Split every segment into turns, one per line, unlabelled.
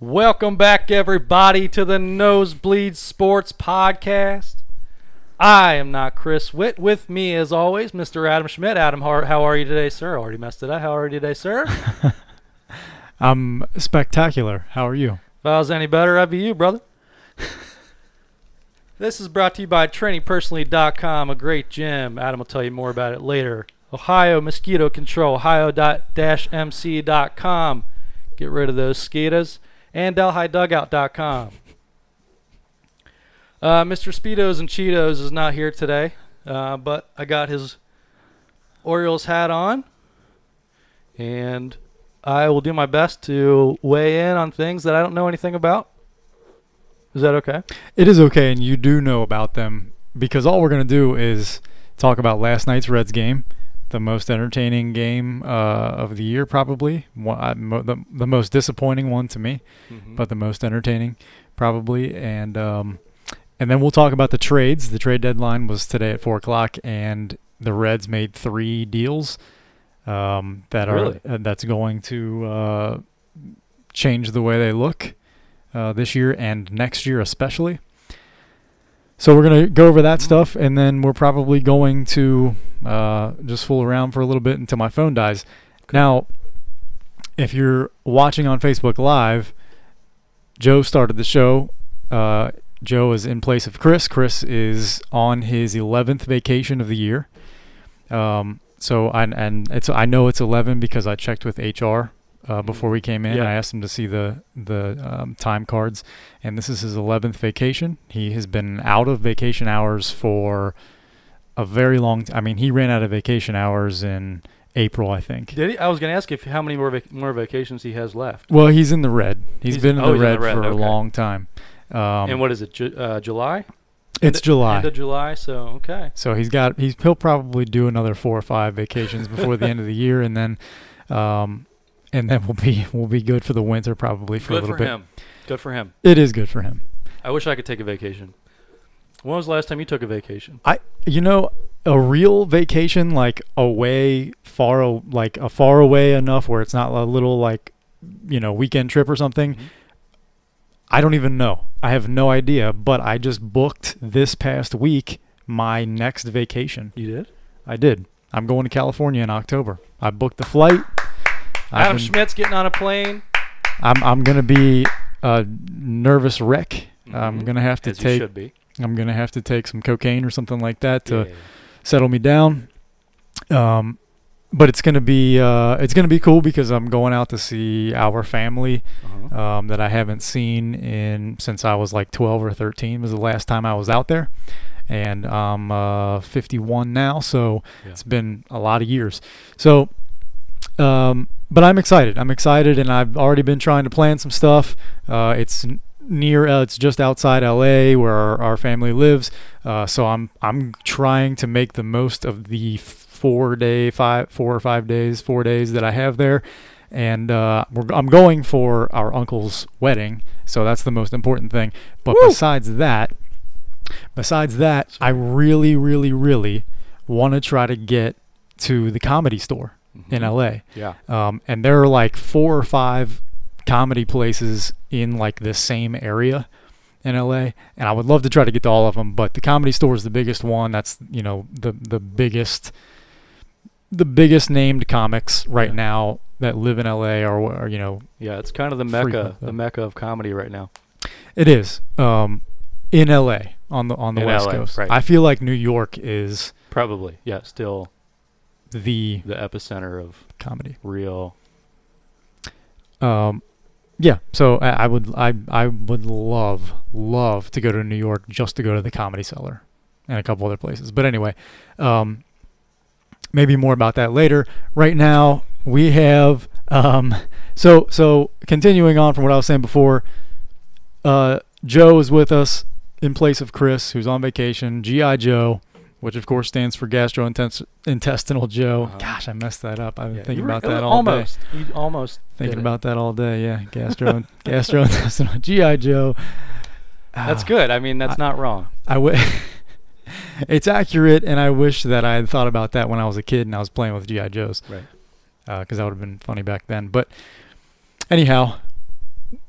Welcome back, everybody, to the Nosebleed Sports Podcast. I am not Chris Witt. With me, as always, Mr. Adam Schmidt. Adam, how how are you today, sir? Already messed it up. How are you today, sir?
I'm spectacular. How are you?
If I was any better, I'd be you, brother. this is brought to you by TrainingPersonally.com, a great gym. Adam will tell you more about it later. Ohio Mosquito Control, ohio-mc.com. Get rid of those mosquitoes. And DelhiDugout.com. Uh, Mr. Speedos and Cheetos is not here today, uh, but I got his Orioles hat on, and I will do my best to weigh in on things that I don't know anything about. Is that okay?
It is okay, and you do know about them because all we're going to do is talk about last night's Reds game, the most entertaining game uh, of the year, probably. One, uh, mo- the, the most disappointing one to me,
Mm-hmm.
but the most entertaining, probably. And um, and then we'll talk about the trades. The trade deadline was today at four o'clock, and the Reds made three deals um, that
Really?
are uh, that's going to uh, change the way they look uh, this year and next year, especially. So we're gonna go over that stuff, and then we're probably going to uh, just fool around for a little bit until my phone dies. Now, if you're watching on Facebook Live, Joe started the show. Uh, Joe is in place of Chris. Chris is on his 11th vacation of the year. Um, so I and it's I know it's 11 because I checked with HR uh, before we came in.
Yeah.
I asked him to see the the um, time cards, and this is his 11th vacation. He has been out of vacation hours for a very long. T- I mean, he ran out of vacation hours in April, I think.
Did he? I was going to ask if how many more vac- more vacations he has left.
Well, he's in the red.
He's-
he's been in
oh,
the
he's in
red,
the red,
for
okay.
a long time. Um,
and what is it? Ju- uh, July?
it's
End-
July.
End of July. So okay.
So he's got he's he'll probably do another four or five vacations before the end of the year, and then, um, and then we'll be we'll be good for the winter probably for a
Good
little
for
bit.
him. Good for him.
It is good for him.
I wish I could take a vacation. When was the last time you took a vacation?
I you know a real vacation like away far like a far away enough where it's not a little like you know weekend trip or something.
Mhm.
I don't even know. I have no idea. But I just booked this past week my next vacation.
You did.
I did. I'm going to California in October. I booked the flight.
Adam
been-
Schmidt's getting on a plane.
I'm I'm gonna be a nervous wreck. I'm
Mhm.
gonna have to
As
take
should be.
I'm gonna have to take some cocaine or something like that to
Yeah.
settle me down. Um, but it's gonna be uh, it's gonna be cool because I'm going out to see our family
Uh-huh.
um, that I haven't seen in since I was like 12 or 13 was the last time I was out there, and I'm uh, 51 now, so
Yeah.
it's been a lot of years. So, um, but I'm excited. I'm excited, and I've already been trying to plan some stuff. Uh, it's near, uh, it's just outside LA where our, our family lives. Uh, so I'm I'm trying to make the most of the four day, five, four or five days, four days that I have there. And uh, we're, I'm going for our uncle's wedding, so that's the most important thing. But
Woo!
besides that, besides that, I really, really, really want to try to get to the comedy store in
Mhm.
LA.
Yeah.
Um, and there are like four or five comedy places in like the same area in LA, and I would love to try to get to all of them. But the comedy store is the biggest one. That's you know the the biggest the biggest named comics right
Yeah.
now that live in LA or, or you know
Yeah. It's kind of the mecca, the mecca of comedy right now.
it is um, in LA on the on the
In
West
LA,
Coast.
right.
I feel like New York is
Probably. Yeah. Still
the
the epicenter of
comedy.
real.
Um, yeah. So I, I would I I would love love to go to New York just to go to the Comedy Cellar and a couple other places. But anyway, um, maybe more about that later. Right now we have um, so so continuing on from what I was saying before. Uh, Joe is with us in place of Chris, who's on vacation. GI Joe. Which of course stands for gastrointestinal Joe.
Uh-huh.
Gosh, I messed that up. I've been
Yeah,
thinking about that all day
almost. You almost
thinking about that all day. Yeah, gastro gastrointestinal GI Joe.
That's
Ah,
good. I mean, that's
I-
not wrong.
I w- it's accurate, and I wish that I had thought about that when I was a kid and I was playing with GI Joes.
Right.
Because that would have been funny back then. But anyhow,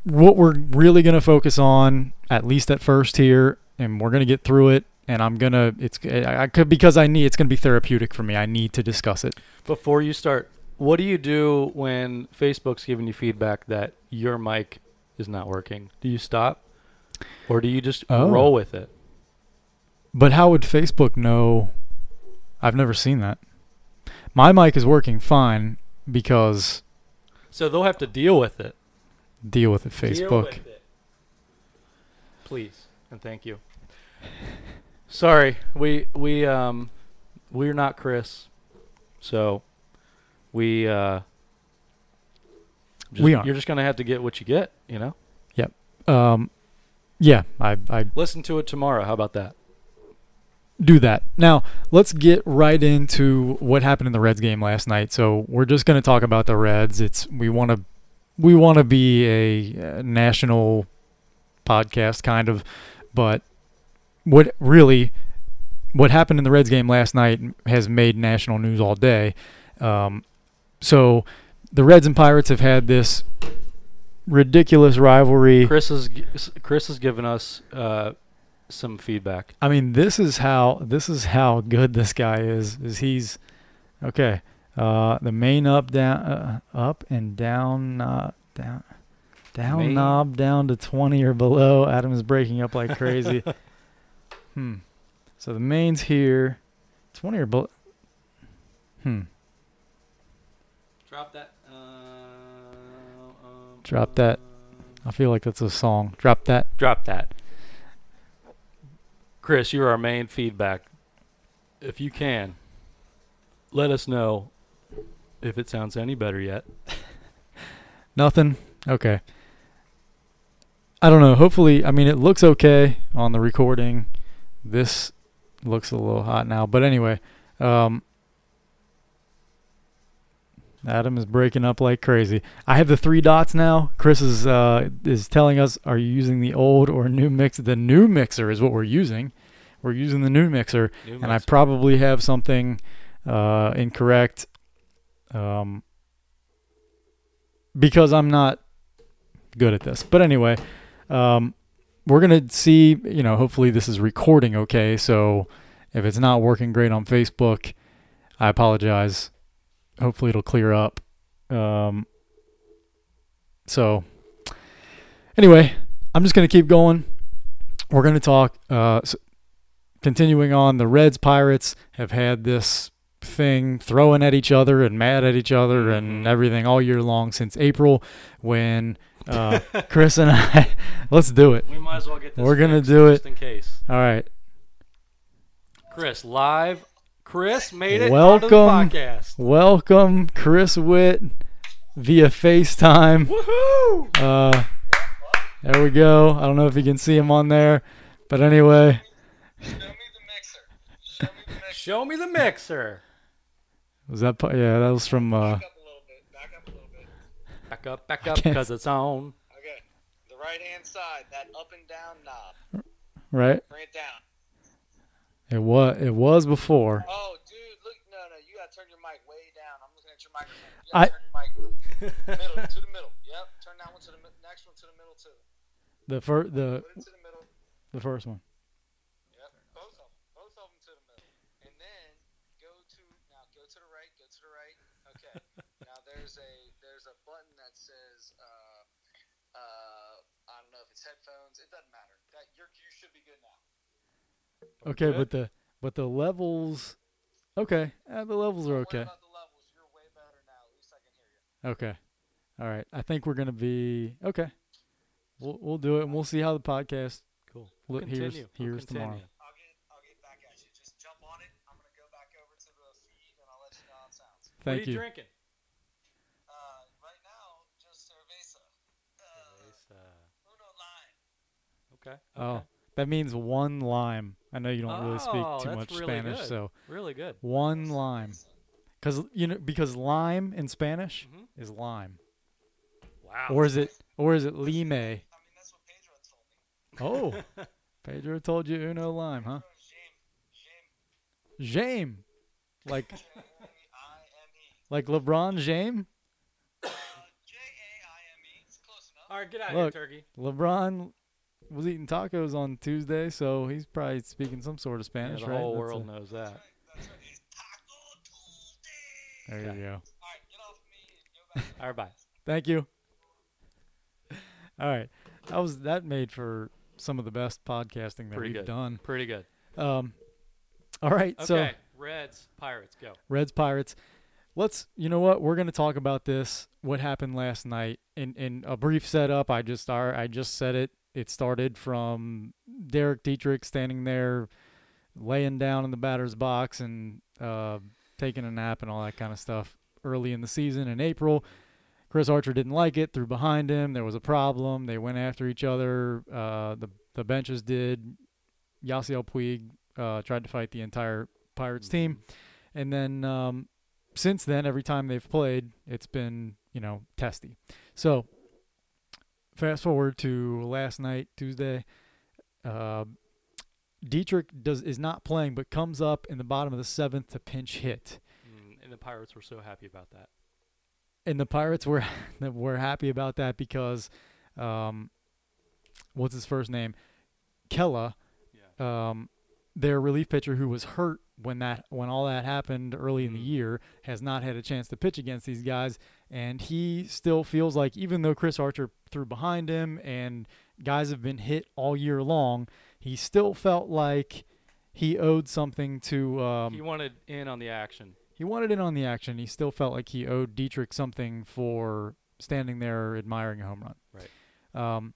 what we're really going to focus on, at least at first here, and we're going to get through it. And I'm gonna. It's. I I could because I need. It's gonna be therapeutic for me. I need to discuss it.
Before you start, what do you do when Facebook's giving you feedback that your mic is not working? Do you stop, or do you just
Oh.
roll with it?
But how would Facebook know? I've never seen that. My mic is working fine because
So they'll have to deal with it.
deal with it,
Deal
Facebook.
with it. Please and thank you. Sorry, we we um we're not Chris, so we uh. Just,
We aren't.
You're just gonna have to get what you get, you know. Yep.
Um, yeah, I I
Listen to it tomorrow. How about that?
do that. Now, let's get right into what happened in the Reds game last night. So, we're just going to talk about the Reds. It's we want to we want to be a, uh national podcast kind of, but what really what happened in the Reds game last night has made national news all day. Um, so, the Reds and Pirates have had this ridiculous rivalry.
Chris is Chris has given us uh, some feedback.
I mean, this is how this is how good this guy is. Is he's okay? Uh, the main up, down, uh, up and down, uh, down, down
Main-
knob down to twenty or below. Adam is breaking up like crazy. hmm. So the main's here, it's twenty or below. Hmm.
Drop that. Uh,
Drop that. I feel like that's a song. Drop that.
Drop that. Chris, you're our main feedback. If you can, let us know if it sounds any better yet.
Nothing. Okay. I don't know. Hopefully, I mean, it looks okay on the recording. This looks a little hot now, but anyway, um, Adam is breaking up like crazy. I have the three dots now. Chris is uh, is telling us, are you using the old or new mix? The new mixer is what we're using. We're using the new mixer
New
and I probably have something uh, incorrect um, because I'm not good at this. But anyway, um, we're gonna see. You know, hopefully this is recording okay. So if it's not working great on Facebook, I apologize. Hopefully it'll clear up. Um, so anyway, I'm just gonna keep going. We're gonna talk. Uh, s continuing on, the Reds Pirates have had this thing throwing at each other and mad at each other and everything all year long since April when uh, Chris and I let's do it.
we might as well get this.
We're gonna do
just in case.
All right.
Chris, live. Chris made it
Welcome.
onto the podcast.
Welcome Chris Witt via FaceTime.
Woohoo!
Uh, there we go. I don't know if you can see him on there, but anyway,
Show me the mixer. Show me the mixer.
Show me the mixer.
was that yeah, that was from uh
Back up a little bit. Back up a little bit.
Back up, back
I
up, because it's on.
Okay. The right hand side, that up and down knob.
right?
Bring it down.
It was it was before.
Oh, dude, look. No, no. You gotta turn your mic way down. I'm looking at your microphone. You
I-
gotta turn your mic middle to the middle. Yep. Turn that one to the mi- next one to the middle too.
The fir- the
Put it to the middle.
the first one.
Yep. Both of them. Both of them to the middle. And then go to now. Go to the right. Go to the right. Okay. now there's a there's a button that says uh uh I don't know if it's headphones. It doesn't matter. That you're you should be good now.
Okay,
Good.
but the but the levels Okay. Uh, the levels are okay.
about the levels. You're way better now. At least I can hear you.
Okay. All right. I think we're going to be okay. We'll we'll do it and we'll see how the podcast
Cool.
We'll
We'll
here's-
continue. We'll
here's tomorrow.
continue.
I'll get I'll get back at you. Just jump on it. I'm gonna go back over to the feed and I'll let you know how it sounds.
Thank
what are you,
you.
drinking?
Uh, right now, just cerveza. Uh,
It's, uh,
Uno lime.
okay.
Oh, that means one lime. I know you don't really speak
Oh,
too much
really
Spanish,
good.
so
Really good.
one lime. Cuz you know because lime in Spanish
Mhm.
is lime.
Wow.
Or is it or is it lime?
I mean, that's what Pedro told me.
Oh. Pedro told you uno lime, huh?
Jame. Jame.
Like like LeBron James?
Uh, J-A-I-M-E. It's close enough.
All right, get out
Look.
of here, turkey.
LeBron was eating tacos on Tuesday, so he's probably speaking some sort of
Yeah,
Spanish,
the
right?
whole
That's
world
a-
knows that.
That's right. It's Taco Tuesday.
there you go.
All right, get off me and go back.
All right, bye.
Thank you. All right, that was that made for some of the best podcasting that
Pretty
we've
good.
done.
Pretty good.
Um, all right,
Okay,
so
Reds, Pirates, go.
Reds Pirates. Let's you know what we're going to talk about this. What happened last night in in a brief setup. I just are I just said it. It started from Derek Dietrich standing there, laying down in the batter's box and uh, taking a nap and all that kind of stuff early in the season in April. Chris Archer didn't like it, threw behind him. There was a problem. They went after each other. Uh, the the benches did. Yasiel Puig uh, tried to fight the entire Pirates team, and then um, since then, every time they've played, it's been you know testy. So fast forward to last night, Tuesday. Uh, Dietrich does is not playing, but comes up in the bottom of the seventh to pinch hit.
Mm, and the Pirates were so happy about that.
and the Pirates were were happy about that because, um, what's his first name, Kela,
Yeah.
um, their relief pitcher who was hurt when that when all that happened early in the
Mhm.
year has not had a chance to pitch against these guys, and he still feels like even though Chris Archer threw behind him and guys have been hit all year long, he still felt like he owed something to um,
he wanted in on the action.
he wanted in on the action. He still felt like he owed Dietrich something for standing there admiring a home run.
Right.
Um,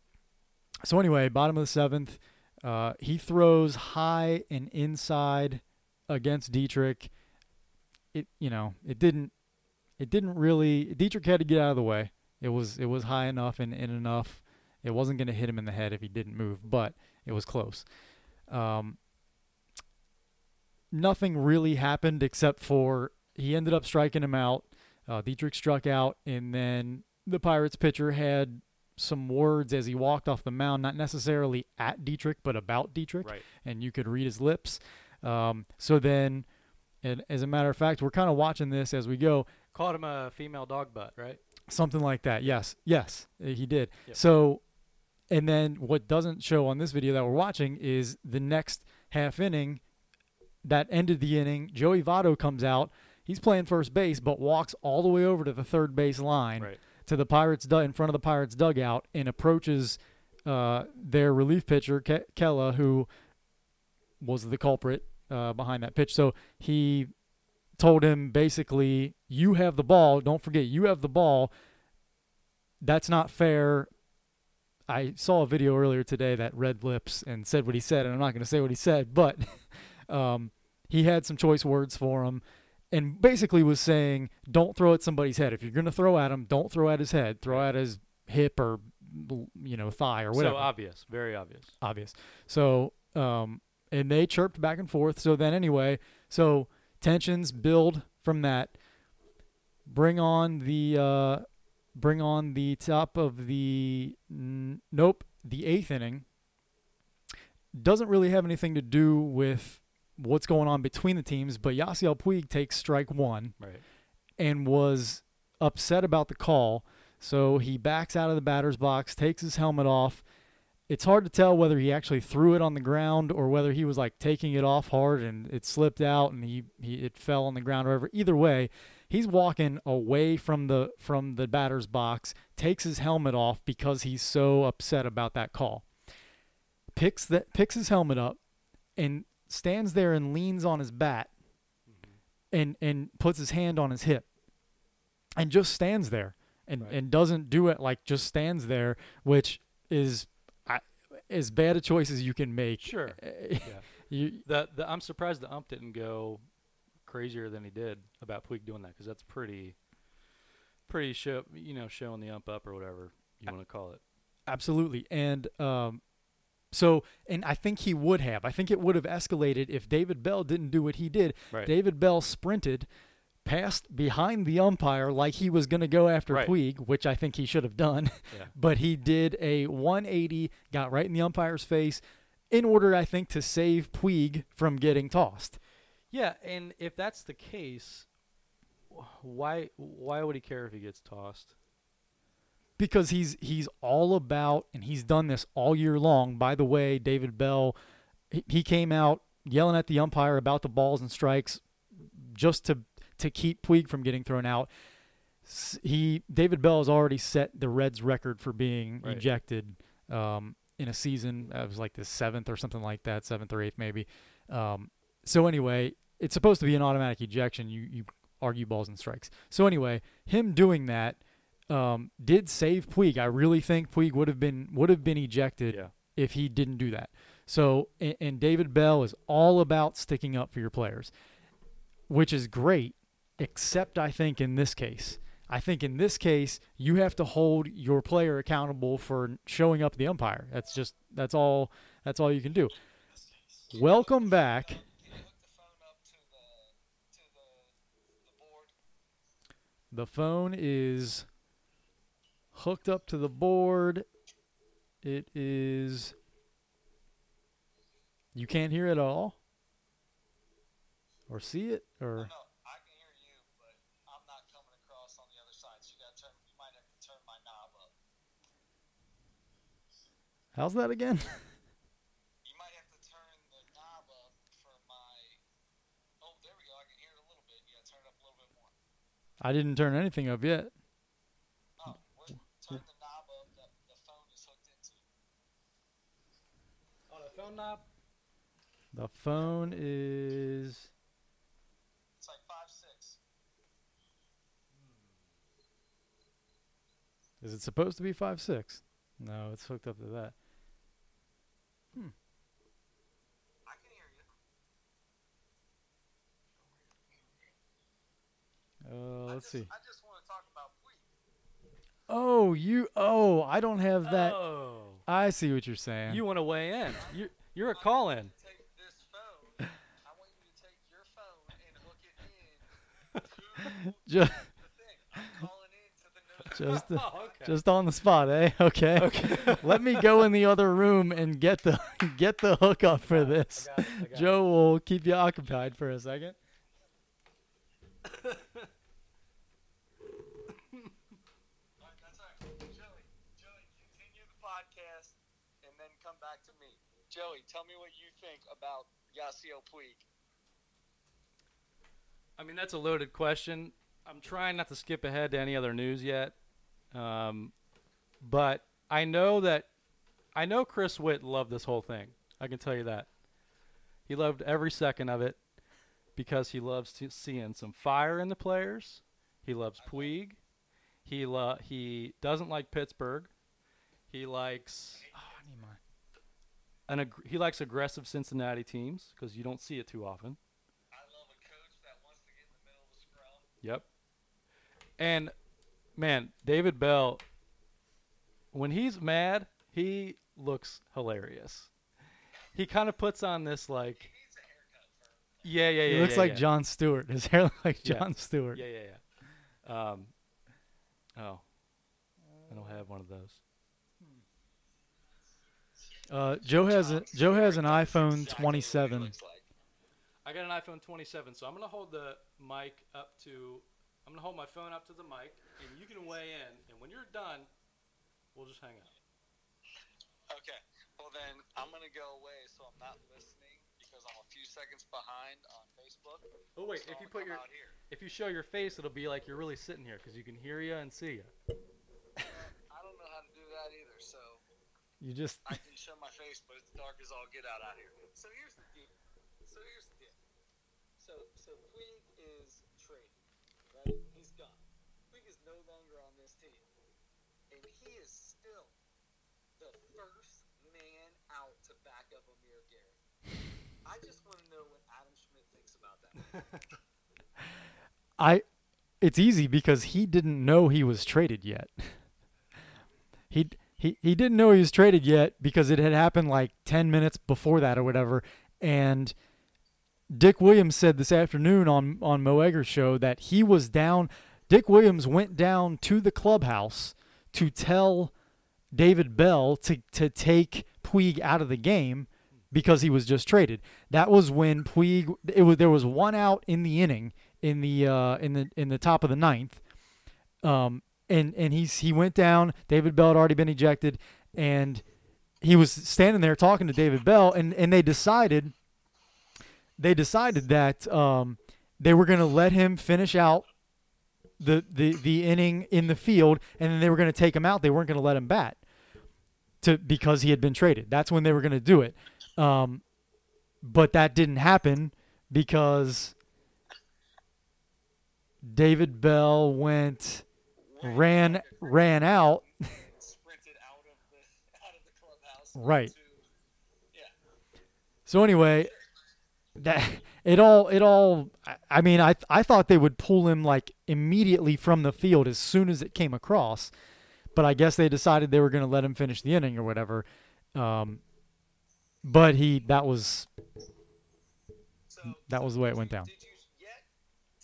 so anyway, bottom of the seventh, uh, he throws high and inside against Dietrich. It you know it didn't it didn't really Dietrich had to get out of the way. It was it was high enough and in enough. It wasn't going to hit him in the head if he didn't move, but it was close. Um, nothing really happened except for he ended up striking him out. Uh, Dietrich struck out, and then the Pirates pitcher had some words as he walked off the mound, not necessarily at Dietrich, but about Dietrich,
Right.
and you could read his lips. Um, so then, and as a matter of fact, we're kind of watching this as we go.
Called him a female dog butt, right?
Something like that. Yes. Yes, uh, he did.
Yep.
So, and then what doesn't show on this video that we're watching is the next half inning that ended the inning. Joey Votto comes out. He's playing first base, but walks all the way over to the third base line
Right.
to the Pirates du- in front of the Pirates dugout and approaches uh, their relief pitcher Ke- Kela, who was the culprit uh, behind that pitch. So he told him basically, "You have the ball. Don't forget, you have the ball. That's not fair." I saw a video earlier today that read lips and said what he said, and I'm not going to say what he said, but um, he had some choice words for him and basically was saying, don't throw at somebody's head. If you're going to throw at him, don't throw at his head. Throw at his hip or you know thigh or whatever.
So obvious, very obvious.
obvious. So um, and they chirped back and forth. So then anyway, so tensions build from that. Bring on the uh, bring on the top of the n- nope the eighth inning. Doesn't really have anything to do with what's going on between the teams, but Yasiel Puig takes strike one
Right.
and was upset about the call. So he backs out of the batter's box, takes his helmet off. It's hard to tell whether he actually threw it on the ground or whether he was like taking it off hard and it slipped out and he, he it fell on the ground or whatever. Either way, he's walking away from the from the batter's box, takes his helmet off because he's so upset about that call. Picks that picks his helmet up and stands there and leans on his bat and and puts his hand on his hip and just stands there and
Right.
and doesn't do it like just stands there which is as bad a choice as you can make
Sure. Yeah.
you,
The, the I'm surprised the ump didn't go crazier than he did about Puig doing that because that's pretty, pretty show you know showing the ump up or whatever you want to call it.
absolutely and um so and I think he would have I think it would have escalated if David Bell didn't do what he did
Right.
David Bell sprinted passed behind the umpire like he was going to go after
Right.
Puig which I think he should have done
Yeah.
but he did a 180, got right in the umpire's face, in order, I think, to save Puig from getting tossed.
Yeah, and if that's the case, why why would he care if he gets tossed?
because he's he's all about and he's done this all year long. By the way, David Bell, he, he came out yelling at the umpire about the balls and strikes just to to keep Puig from getting thrown out. He David Bell has already set the Reds record for being
Right.
ejected um, in a season. It was like the seventh or something like that, seventh or eighth maybe. Um, so anyway, it's supposed to be an automatic ejection. You you argue balls and strikes. So anyway, him doing that um, did save Puig. I really think Puig would have been would have been ejected
Yeah.
if he didn't do that. So and, and David Bell is all about sticking up for your players, which is great. Except I think in this case, I think in this case you have to hold your player accountable for showing up the umpire. That's just that's all that's all you can do. Welcome back.
The phone
is hooked up to the board. It is. You can't hear it all? Or see it? Or.
no, I can hear you, but I'm not coming across on the other side. So you gotta turn. You might have to turn my knob up.
How's that again?
You might have to turn the knob up for my. Oh, there we go. I can hear it a little bit. You gotta turn it up a little bit more.
I didn't turn anything up yet.
Oh, turn the knob up that the phone is hooked into.
On the phone knob.
The phone is.
It's like five six.
Is it supposed to be 5 6? No, it's hooked up to that.
I can hear you.
Uh, let's
just,
see.
I just want to talk about Puig.
Oh, you. Oh, I don't have that.
Oh.
I see what you're saying.
You want to weigh in? You're you're a call in.
Take this phone. I want you to take your phone and hook it in to
just,
the thing. I'm calling in to the
just,
Oh, okay.
just on the spot, eh? Okay.
Okay.
Let me go in the other room and get the get the hookup for this.
I got it, I got it.
Joe will keep you occupied for a second.
All right, that's all right. Joey, Joey, continue the podcast and then come back to me. Joey, tell me what you think about Yasiel Puig.
I mean, that's a loaded question. I'm trying not to skip ahead to any other news yet, um, but I know that I know Chris Witt loved this whole thing. I can tell you that he loved every second of it because he loves to seeing some fire in the players. He loves Puig. He lo- he doesn't like Pittsburgh. He likes
Oh, I need my.
An ag- he likes aggressive Cincinnati teams because you don't see it too often.
I love a coach that wants to get in the middle of the scrum.
Yep. And man, David Bell, when he's mad, he looks hilarious. He kind of puts on this like,
He needs a
yeah, yeah, yeah.
He looks
yeah,
like
yeah.
Jon Stewart. His hair looks like
Yeah.
Jon Stewart.
Yeah, yeah, yeah. Um, oh, I don't have one of those.
Uh, Joe has a Joe has an iPhone
Exactly what he
27.
I got an iPhone 27, so I'm gonna hold the mic up to. I'm gonna hold my phone up to the mic, and you can weigh in. And when you're done, we'll just hang up.
Okay. Well, then I'm going to go away so I'm not listening because I'm a few seconds behind on Facebook.
Oh wait,
So
if you
I'll
put your
out here.
if you show your face, it'll be like you're really sitting here because you can hear you and see you.
I don't know how to do that either, so
You just
I can show my face, but it's dark as all get out out here. So here's the deal. So here's the deal. So so Puig is traded, right? He's gone. Puig is no longer on this team, and he is still the first man out to back up Amir Garrett. I just want to know what Adam Schmidt thinks about that.
I it's easy because he didn't know he was traded yet. he he he didn't know he was traded yet because it had happened like 10 minutes before that or whatever and Dick Williams said this afternoon on on Mo Egger's show that he was down Dick Williams went down to the clubhouse to tell David Bell to to take Puig out of the game because he was just traded. That was when Puig it was there was one out in the inning in the uh, in the in the top of the ninth. Um, and and he's he went down. David Bell had already been ejected, and he was standing there talking to David Bell, and and they decided they decided that um, they were going to let him finish out the, the the inning in the field, and then they were going to take him out. They weren't going to let him bat to because he had been traded. That's when they were going to do it. Um, but that didn't happen because David Bell went ran ran out
out the out of the clubhouse.
Right.
To, yeah.
So anyway, that it all it all I- mean I I thought they would pull him like immediately from the field as soon as it came across, but I guess they decided they were going to let him finish the inning or whatever. Um, but he that was
So,
That was the way it went down.
You yet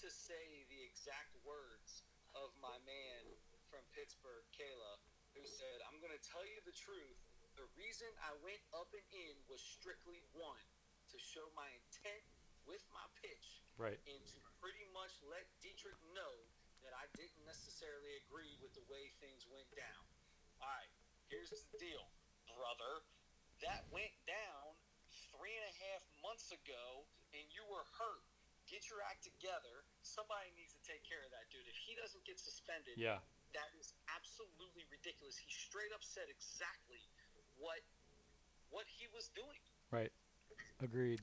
to say the exact words of my man from Pittsburgh, Kela, who said, "I'm going to tell you the truth. The reason I went up and in was strictly one to show my intent with my pitch
Right.
and to pretty much let Dietrich know that I didn't necessarily agree with the way things went down. All right, here's the deal, brother. That went down three and a half months ago, and you were hurt. Get your act together. Somebody needs to take care of that dude. If he doesn't get suspended,
Yeah.
that is absolutely ridiculous. He straight up said exactly what what he was doing.
Right. Agreed.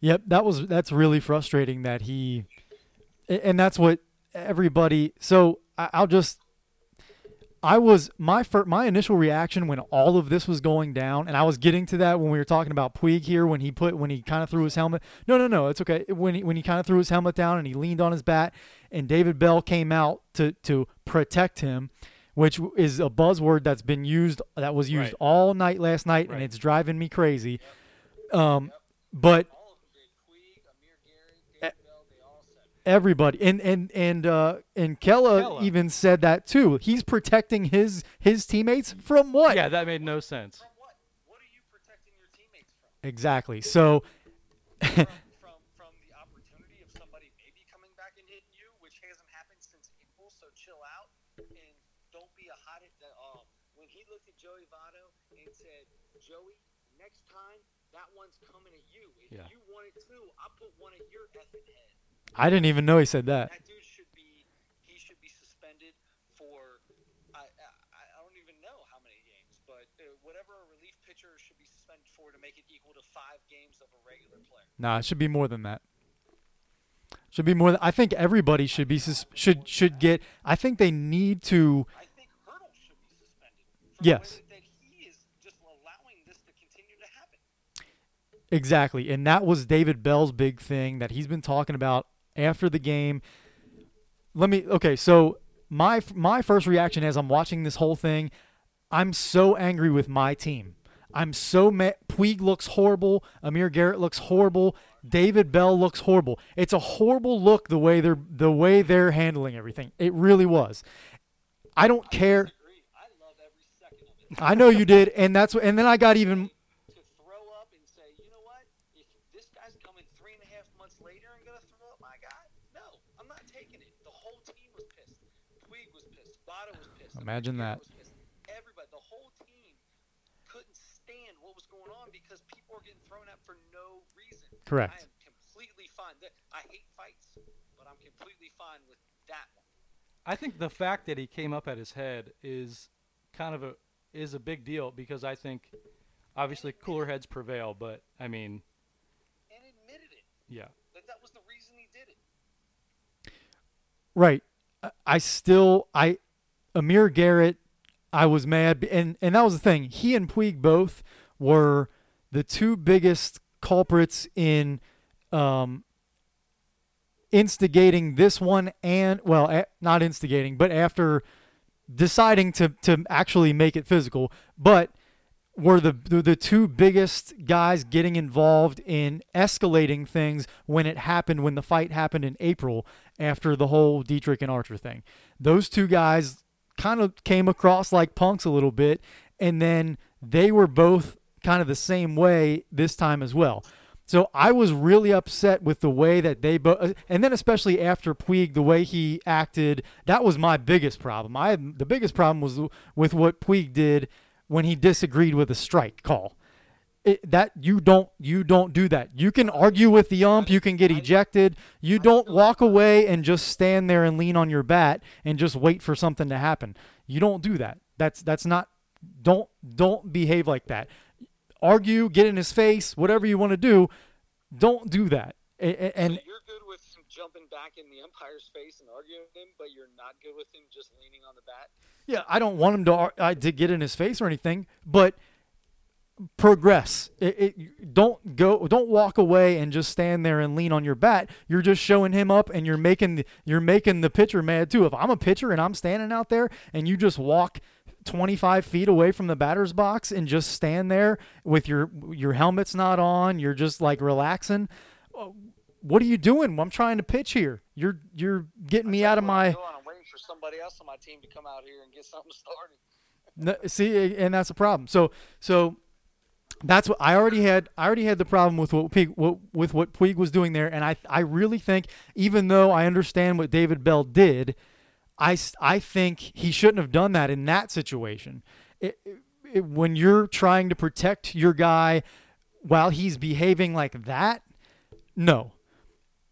Yep, that was that's really frustrating that he, and that's what everybody. So I'll just, I was my fir- my initial reaction when all of this was going down, and I was getting to that when we were talking about Puig here when he put when he kind of threw his helmet. No, no, no, it's okay. When he when he kind of threw his helmet down and he leaned on his bat, and David Bell came out to to protect him. Which is a buzzword that's been used, that was used
Right.
all night last night, and it's driving me crazy. Um, but
All of them did. Puig, Amir Garrett, David Bell, they all said it.
Everybody and and and uh and Kela,
Kela.
even said that too. He's protecting his his teammates from what?
Yeah, that made no sense.
From what? What are you protecting your teammates from?
Exactly. So
from, from from the opportunity of somebody maybe coming back and hitting you, which hasn't happened since April. So chill out and don't be a hot. Uh, when he looked at Joey Votto and said, "Joey, next time that one's coming at you. If
Yeah.
you want it too, I'll put one at your effing head."
I didn't even know he said that.
That dude should be he should be suspended for I I, I don't even know how many games, but uh, whatever a relief pitcher should be suspended for to make it equal to five games of a regular player.
Nah, it should be more than that. Should be more. Than, I think everybody should be sus- should should get. I think they need to.
I think Hurdle should be suspended.
Yes.
The way that he is just allowing this to continue to happen.
Exactly. And that was David Bell's big thing that he's been talking about after the game. Let me okay, so my my first reaction as I'm watching this whole thing, I'm so angry with my team. I'm so mad. Puig looks horrible. Amir Garrett looks horrible. David Bell looks horrible. It's a horrible look the way they're the way they're handling everything. It really was. I don't care.
I love every second of it.
I know you did, and that's what. And then I got even
to throw up and say, you know what? If this guy's coming three and a half months later and gonna throw up my guy, no, I'm not taking it. The whole team was pissed. Puig was pissed. Bada was pissed.
Imagine that.
Everybody, the whole team couldn't stand what was going on because people were getting thrown out for no reason.
Correct.
I am completely fine. I hate fights, but I'm completely fine with that one.
I think the fact that he came up at his head is kind of a is a big deal because I think obviously cooler heads prevail, but I mean,
And admitted it.
yeah.
That that was the reason he did it.
Right. I- I still I Amir Garrett I was mad and and that was the thing. He and Puig both were the two biggest culprits in um instigating this one and well not instigating but after deciding to to actually make it physical but were the the two biggest guys getting involved in escalating things when it happened when the fight happened in April after the whole Dietrich and Archer thing. Those two guys kind of came across like punks a little bit and then they were both kind of the same way this time as well. So I was really upset with the way that they both, and then especially after Puig, the way he acted. That was my biggest problem. I the biggest problem was with what Puig did when he disagreed with a strike call. It, that you don't you don't do that. You can argue with the ump, you can get ejected. You don't walk away and just stand there and lean on your bat and just wait for something to happen. You don't do that. That's that's not don't don't behave like that. Argue, get in his face, whatever you want to do. Don't do that. And, and
so you're good with jumping back in the umpire's face and arguing with him, but you're not good with him just leaning on the bat.
Yeah, I don't want him to uh, to get in his face or anything, but progress. It, it, don't go. Don't walk away and just stand there and lean on your bat. You're just showing him up, and you're making the, you're making the pitcher mad too. If I'm a pitcher and I'm standing out there, and you just walk 25 feet away from the batter's box and just stand there with your your helmet's not on, you're just like relaxing. Uh, what are you doing? I'm trying to pitch here. You're you're getting me out of my.
I'm waiting for somebody else on my team to come out here and get something started.
No, see, and that's a problem. So, so that's what I already had. I already had the problem with what Puig, what, with what Puig was doing there, and I I really think even though I understand what David Bell did, I I think he shouldn't have done that in that situation. It, it, when you're trying to protect your guy while he's behaving like that, no.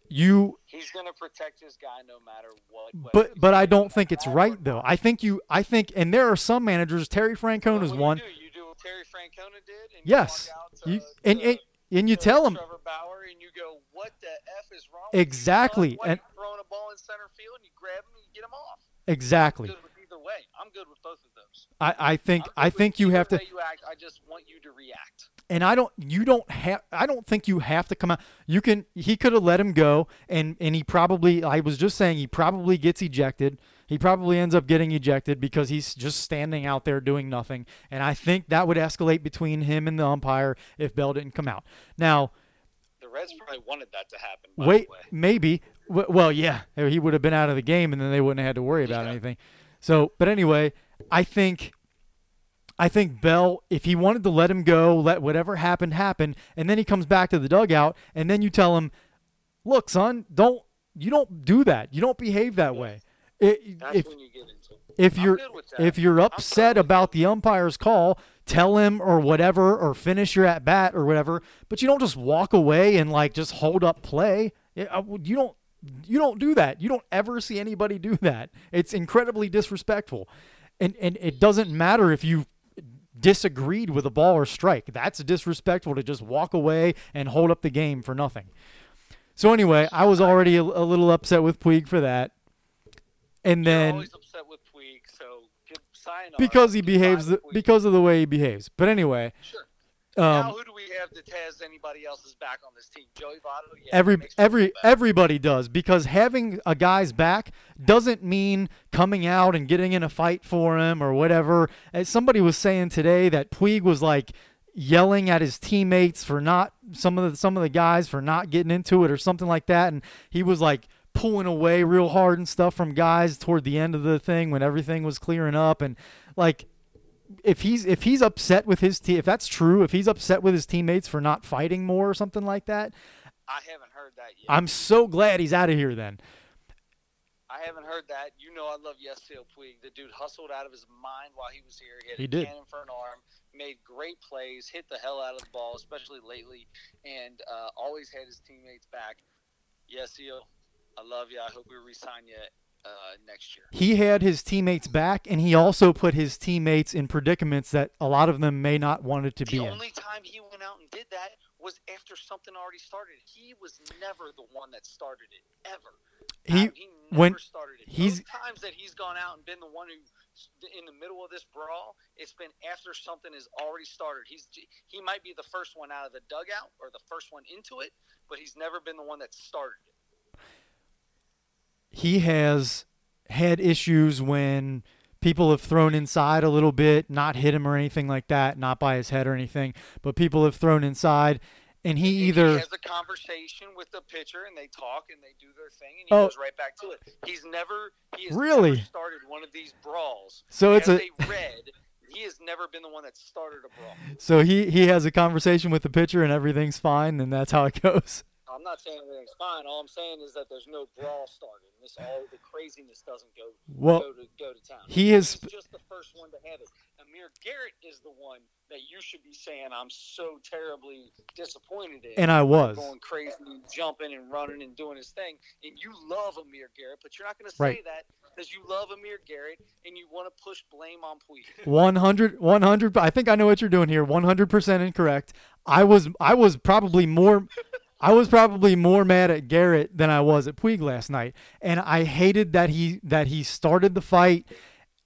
You
He's going to protect his guy no matter what.
But but I don't think it's right though. I think you I think and there are some managers Terry Francona is one.
Do, you do what Terry Francona did and
yes.
you,
you and,
to,
and and you tell him
Trevor Bauer and you go, "What the f is wrong?"
Exactly.
and throwing a ball in center field and you grab him and you get him off.
Exactly.
I'm good with either way. I'm good with both of those.
I, I think I think you have to.
You act, I just want you to react.
And I don't. You don't have. I don't think you have to come out. You can. He could have let him go, and and he probably. I was just saying he probably gets ejected. He probably ends up getting ejected because he's just standing out there doing nothing. And I think that would escalate between him and the umpire if Bell didn't come out. Now.
The Reds probably wanted that to happen.
wait, maybe. Well, yeah, he would have been out of the game, and then they wouldn't have had to worry about yeah. anything. So, but anyway, I think I think Bell, if he wanted to let him go, let whatever happened happen, and then he comes back to the dugout, and then you tell him, "Look, son, don't you don't do that. You don't behave that way."
It, if,
you
if
you're if you're upset about the umpire's call, tell him or whatever, or finish your at bat or whatever. But you don't just walk away and like just hold up play. You don't you don't do that. You don't ever see anybody do that. It's incredibly disrespectful. And and it doesn't matter if you disagreed with a ball or strike. That's disrespectful to just walk away and hold up the game for nothing. So anyway, I was already a, a little upset with Puig for that. And
You're
then
always upset with Puig, so sign
because he behaves the, because of the way he behaves. But anyway,
sure.
Um,
now, who do we have that has anybody else's back on this team? Joey Votto? Yeah,
every every everybody does because having a guy's back doesn't mean coming out and getting in a fight for him or whatever. As somebody was saying today that Puig was like yelling at his teammates for not some of the some of the guys for not getting into it or something like that, and he was like pulling away real hard and stuff from guys toward the end of the thing when everything was clearing up and like if he's if he's upset with his team, if that's true, if he's upset with his teammates for not fighting more or something like that,
I haven't heard that yet.
I'm so glad he's out of here then.
I haven't heard that. You know, I love Yasiel Puig. The dude hustled out of his mind while he was here. He had
he
a
did.
cannon for an arm, made great plays, hit the hell out of the ball, especially lately, and uh, always had his teammates back. Yasiel, I love you. I hope we resign you uh, next year.
He had his teammates back, and he also put his teammates in predicaments that a lot of them may not wanted to
the
be in.
The only time he went out and did that was after something already started. He was never the one that started it ever.
He,
he never
when
started it.
He's
Those times that he's gone out and been the one who in the middle of this brawl, it's been after something has already started. He's he might be the first one out of the dugout or the first one into it, but he's never been the one that started it
he has had issues when people have thrown inside a little bit, not hit him or anything like that, not by his head or anything, but people have thrown inside. And he either
he has a conversation with the pitcher, and they talk and they do their thing, and he
oh,
goes right back to it. He's never he has
really
never started one of these brawls.
So it's a
red. He has never been the one that started a brawl.
So he he has a conversation with the pitcher and everything's fine, and that's how it goes.
I'm not saying everything's fine. All I'm saying is that there's no brawl started. This all the craziness doesn't go
Well,
go to go to town.
he is
He's just the first one to have it. Amir Garrett is the one that you should be saying I'm so terribly disappointed in.
and I was.
going crazy, and jumping and running and doing his thing. And you love Amir Garrett, but you're not going to say
Right.
that because you love Amir Garrett and you want to push blame on Puig.
100 100 I think I know what you're doing here. 100% incorrect. I was I was probably more I was probably more mad at Garrett than I was at Puig last night. And I hated that he that he started the fight.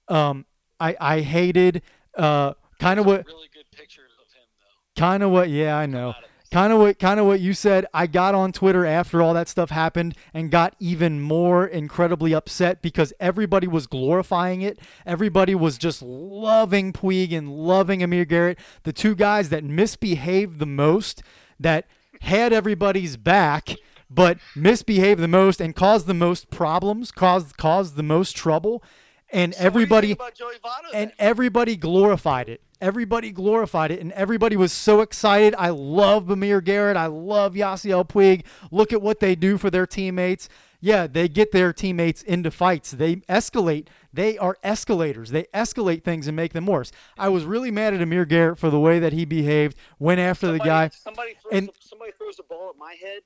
Um I I hated uh kind of what
really good pictures of him though.
kind of what yeah, I know.
out of this.
Kind of what kind of what you said. I got on Twitter after all that stuff happened and got even more incredibly upset because everybody was glorifying it. Everybody was just loving Puig and loving Amir Garrett, the two guys that misbehaved the most, that had everybody's back but misbehaved the most and caused the most problems, caused caused the most trouble, and
So what do you
everybody
think about Joey Votto
and everybody glorified it. Everybody glorified it, and everybody was so excited. I love Amir Garrett. I love Yasiel Puig. Look at what they do for their teammates. Yeah, they get their teammates into fights. They escalate. They are escalators. They escalate things and make them worse. I was really mad at Amir Garrett for the way that he behaved. Went after
somebody,
the guy.
Somebody throws,
and-
a, somebody throws a ball at my head.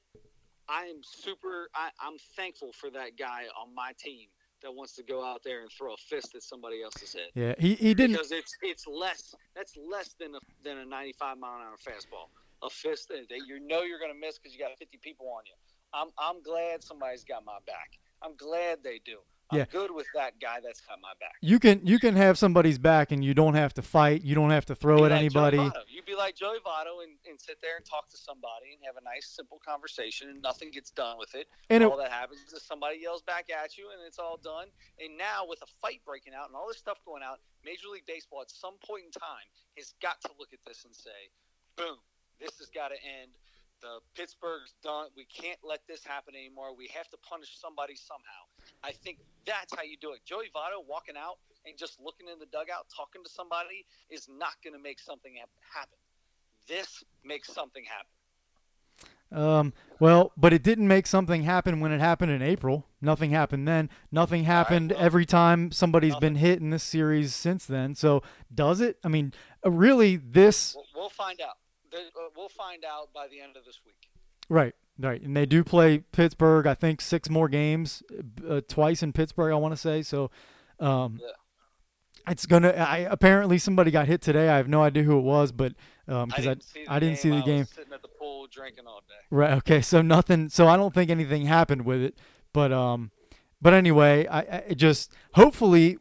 I am super. I, I'm thankful for that guy on my team that wants to go out there and throw a fist at somebody else's head.
Yeah, he, he didn't.
because it's it's less that's less than a than a 95 mile an hour fastball. A fist that that you know you're going to miss because you got 50 people on you. I'm I'm glad somebody's got my back. I'm glad they do. I'm
Yeah.
good with that guy that's got my back.
You can you can have somebody's back, and you don't have to fight. You don't have to throw at
like
anybody.
You'd be like Joey Votto and, and sit there and talk to somebody and have a nice simple conversation and nothing gets done with it.
And it,
all that happens is somebody yells back at you and it's all done. And now with a fight breaking out and all this stuff going out, Major League Baseball at some point in time has got to look at this and say, boom, this has got to end. The Pittsburgh's done. We can't let this happen anymore. We have to punish somebody somehow. I think that's how you do it. Joey Votto walking out and just looking in the dugout, talking to somebody, is not going to make something happen. This makes something happen.
Um, well, but it didn't make something happen when it happened in April. Nothing happened then. Nothing happened
well,
every time somebody's
nothing.
been hit in this series since then. So does it? I mean, uh, really, this
We'll, we'll find out. Uh, We'll find out by the end of this week.
right, right, and they do play Pittsburgh. I think six more games, uh, twice in Pittsburgh. I want to say so. Um,
Yeah.
It's gonna. I apparently somebody got hit today. I have no idea who it was, but um, because I,
didn't see the
I didn't see the
I
game.
was sitting at the pool drinking all day.
Right. Okay. So nothing. So I don't think anything happened with it. But um, but anyway, I, I just hopefully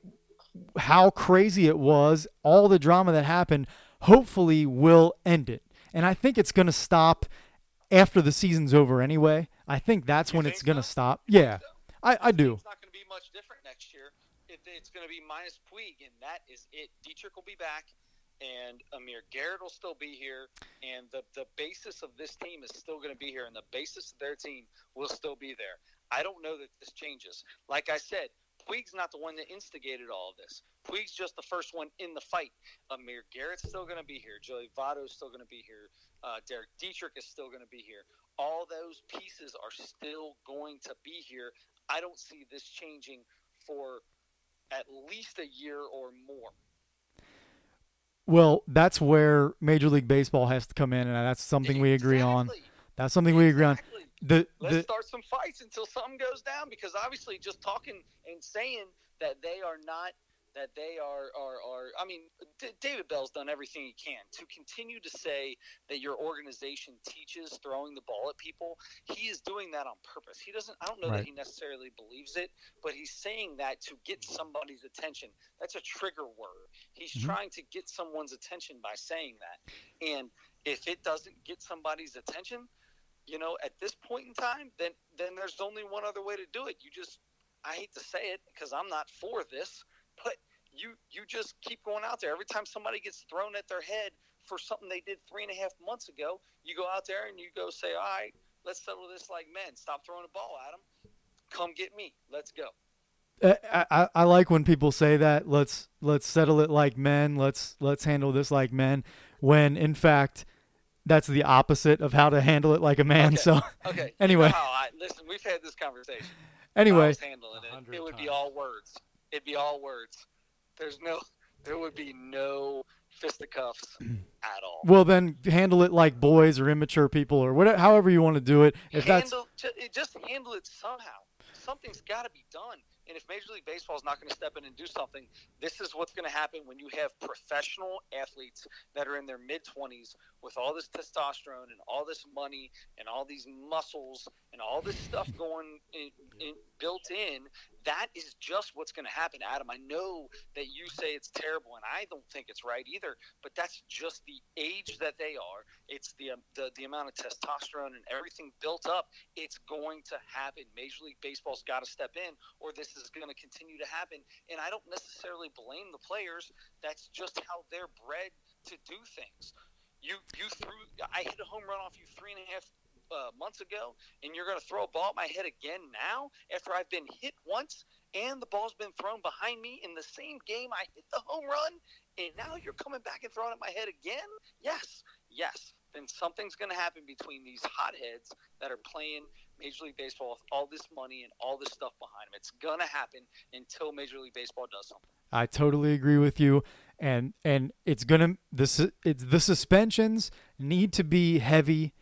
how crazy it was, all the drama that happened, hopefully will end it. And I think it's gonna stop after the season's over anyway. I think that's
You
when
think
it's gonna
so?
stop. Yeah, I, I do.
It's not going to be much different next year. It, it's going to be minus Puig, and that is it. Dietrich will be back, and Amir Garrett will still be here, and the the basis of this team is still going to be here, and the basis of their team will still be there. I don't know that this changes. Like I said, Puig's not the one that instigated all of this. Puig's just the first one in the fight. Amir Garrett's still going to be here. Joey Votto's still going to be here. Uh, Derek Dietrich is still going to be here. All those pieces are still going to be here. I don't see this changing for at least a year or more.
Well, that's where Major League Baseball has to come in, and that's something we agree on. That's something we agree on.
Exactly.
The
Let's
the
start some fights until something goes down because obviously just talking and saying that they are not that they are are, are I mean D- David Bell's done everything he can to continue to say that your organization teaches throwing the ball at people he is doing that on purpose he doesn't I don't know
Right.
that he necessarily believes it but he's saying that to get somebody's attention that's a trigger word he's
Mhm.
trying to get someone's attention by saying that and if it doesn't get somebody's attention you know, at this point in time, then then there's only one other way to do it. You just, I hate to say it because I'm not for this, but you you just keep going out there. Every time somebody gets thrown at their head for something they did three and a half months ago, you go out there and you go say, all right, let's settle this like men. Stop throwing the ball at them. Come get me. Let's go.
Eh, I, I, I like when people say that let's let's settle it like men let's let's handle this like men when in fact that's the opposite of how to handle it like a man
Okay.
so
Okay.
Anyway.
You know I, listen, we've had this conversation.
Anyway
handling it, it would be all words. It'd be all words. There's no, there would be no fisticuffs at all.
well then handle it like boys or immature people or whatever however you want to do it if that's
handle, it- just handle it somehow. Something's got to be done. And if Major League Baseball is not going to step in and do something, this is what's going to happen when you have professional athletes that are in their mid 20s with all this testosterone and all this money and all these muscles and all this stuff going in, in, built in. That is just what's going to happen, Adam. I know that you say it's terrible, and I don't think it's right either. But that's just the age that they are. It's the um, the, the amount of testosterone and everything built up it's going to happen. Major League Baseball's got to step in, or this is going to continue to happen. And I don't necessarily blame the players. That's just how they're bred to do things. You you threw. I hit a home run off you three and a half uh, months ago, and you're going to throw a ball at my head again now after I've been hit once and the ball's been thrown behind me in the same game I hit the home run, and now you're coming back and throwing at my head again? Yes, yes. Then something's going to happen between these hotheads that are playing Major League Baseball with all this money and all this stuff behind them. It's going to happen until Major League Baseball does something.
I totally agree with you, and and it's gonna this it's the suspensions need to be heavy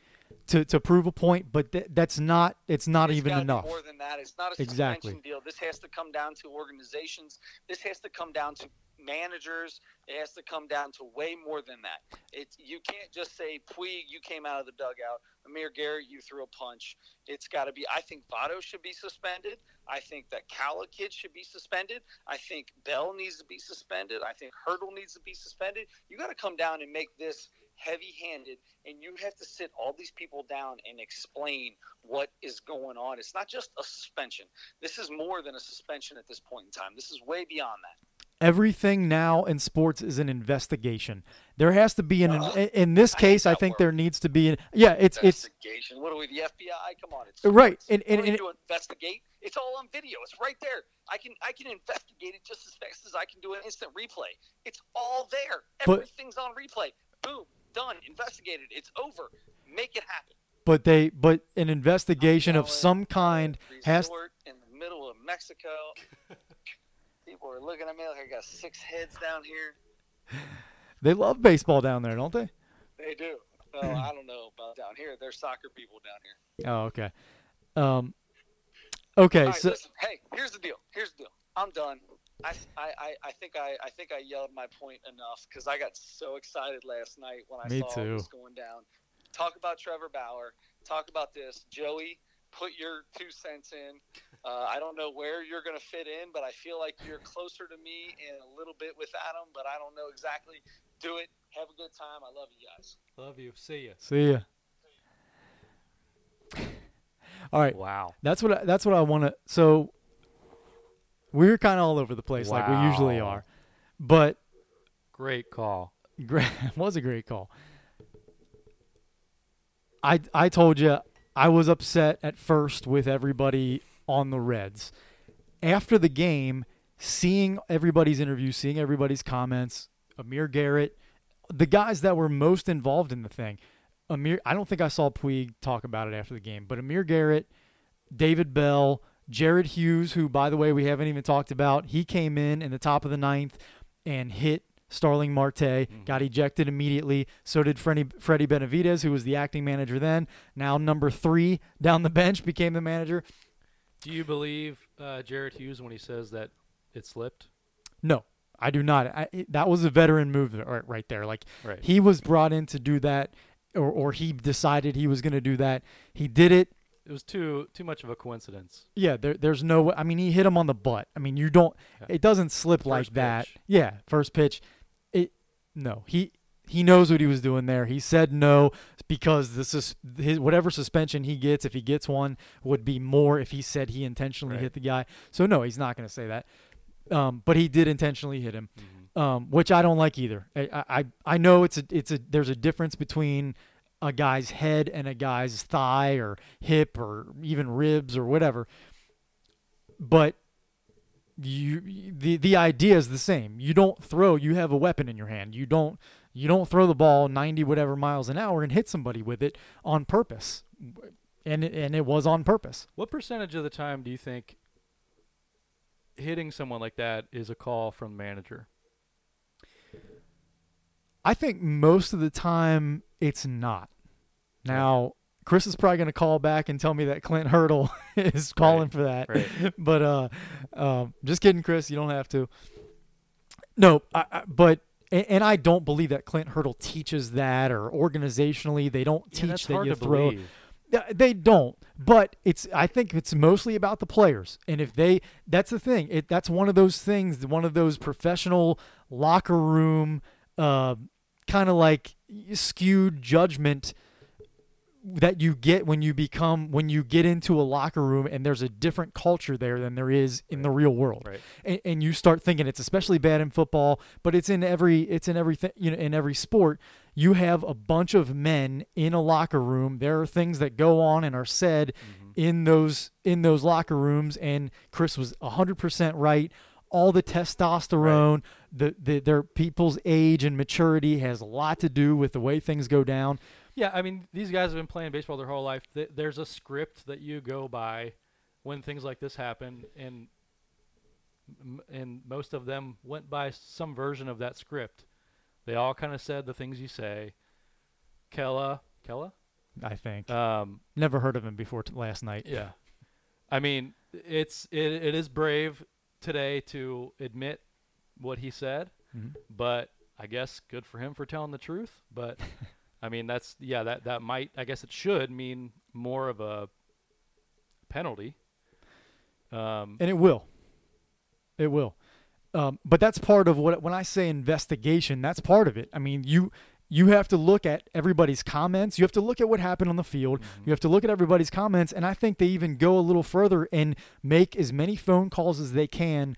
to, to prove a point, but th- that's not it's not
It's
even enough.
More than that, it's not a
Exactly.
suspension deal. This has to come down to organizations. This has to come down to managers. It has to come down to way more than that. It's you can't just say Puig, you came out of the dugout. Amir Garrett, you threw a punch. It's got to be. I think Votto should be suspended. I think that Kela kid should be suspended. I think Bell needs to be suspended. I think Hurdle needs to be suspended. You got to come down and make this heavy-handed, and you have to sit all these people down and explain what is going on. It's not just a suspension. This is more than a suspension at this point in time. This is way beyond that.
Everything now in sports is an investigation. There has to be an
Ugh.
in, in this
I
case. I think
word.
there needs to be an yeah. It's it's
Investigation. What are we, the FBI? Come on, it's
Right, and- and- and-
do? Investigate. It's all on video. It's right there. I can I can investigate it just as fast as I can do an instant replay. It's all there.
But-
Everything's on replay. Boom, done. Investigated. It's over. Make it happen.
but they but an investigation of some kind has
in the middle of Mexico. People are looking at me like I got six heads down here.
they love baseball down there, don't they?
They do. Well, I don't know about down here. There's soccer people down here.
Oh, okay. Um, okay,
right,
so
listen. Hey, here's the deal. Here's the deal. I'm done. I, I, I, I think I, I think I yelled my point enough because I got so excited last night when I
Me
saw
too.
this going down. Talk about Trevor Bauer. Talk about this, Joey. Put your two cents in. Uh, I don't know where you're going to fit in, but I feel like you're closer to me and a little bit with Adam, but I don't know exactly. Do it. Have a good time. I love you guys.
Love you. See ya.
see ya. All right,
Wow.
that's what I, that's what I want to. So we're kind of all over the place like we usually are, but
Great call.
Great, was a great call. I I told you I was upset at first with everybody on the Reds. After the game, seeing everybody's interview, seeing everybody's comments, Amir Garrett, the guys that were most involved in the thing. Amir, I don't think I saw Puig talk about it after the game, but Amir Garrett, David Bell, Jared Hughes, who by the way we haven't even talked about, he came in in the top of the ninth and hit Starling Marte, got ejected immediately. So did Freddie, Freddie Benavides, who was the acting manager then. Now number three down the bench became the manager.
Do you believe uh, Jared Hughes when he says that it slipped?
No, I do not. I, it- that was a veteran move there- right there. Like
Right.
he was brought in to do that, or, or he decided he was going to do that. He did it.
It was too too much of a coincidence.
Yeah, there, there's no. I mean, he hit him on the butt. I mean, you don't.
Yeah.
It doesn't slip like
First
that. Yeah, first pitch. It no. He he knows what he was doing there. He said no because this is his whatever suspension he gets, if he gets one, would be more if he said he intentionally
Right.
hit the guy. So no, he's not going to say that. Um, but he did intentionally hit him, um, which I don't like either. I, I I know it's a it's a there's a difference between a guy's head and a guy's thigh or hip or even ribs or whatever. But you the the idea is the same. You don't throw, you have a weapon in your hand. You don't you don't throw the ball 90 whatever miles an hour and hit somebody with it on purpose. And it, and it was on purpose.
What percentage of the time do you think hitting someone like that is a call from the manager?
I think most of the time it's not. Now, Chris is probably going to call back and tell me that Clint Hurdle is calling
Right,
for that.
right.
but uh, um, just kidding, Chris. You don't have to. No, I, I, but and, I don't believe that Clint Hurdle teaches that or organizationally they don't teach
that's
that you throw.
believe.
They don't, but it's. I think it's mostly about the players, and if they, that's the thing. It that's one of those things, one of those professional locker room, uh, kind of like skewed judgment that you get when you become when you get into a locker room and there's a different culture there than there is in the real world.
Right.
and, and you start thinking it's especially bad in football but it's in every it's in everything you know in every sport. You have a bunch of men in a locker room. There are things that go on and are said mm-hmm. in those in those locker rooms and chris was 100% right. All the testosterone the, the their people's age and maturity has a lot to do with the way things go down
Yeah, I mean, these guys have been playing baseball their whole life. Th- There's a script that you go by when things like this happen, and and most of them went by some version of that script. They all kind of said the things you say. Kela, Kela,
i think
um,
never heard of him before t- last night
yeah. I mean, it's it, it is brave today to admit what he said,
Mhm.
but I guess good for him for telling the truth. But I mean, that's yeah, that that might I guess it should mean more of a penalty. Um,
and it will. It will. Um, but that's part of what when i say investigation that's part of it. I mean you you have to look at everybody's comments. You have to look at what happened on the field. You have to look at everybody's comments. And i think they even go a little further and make as many phone calls as they can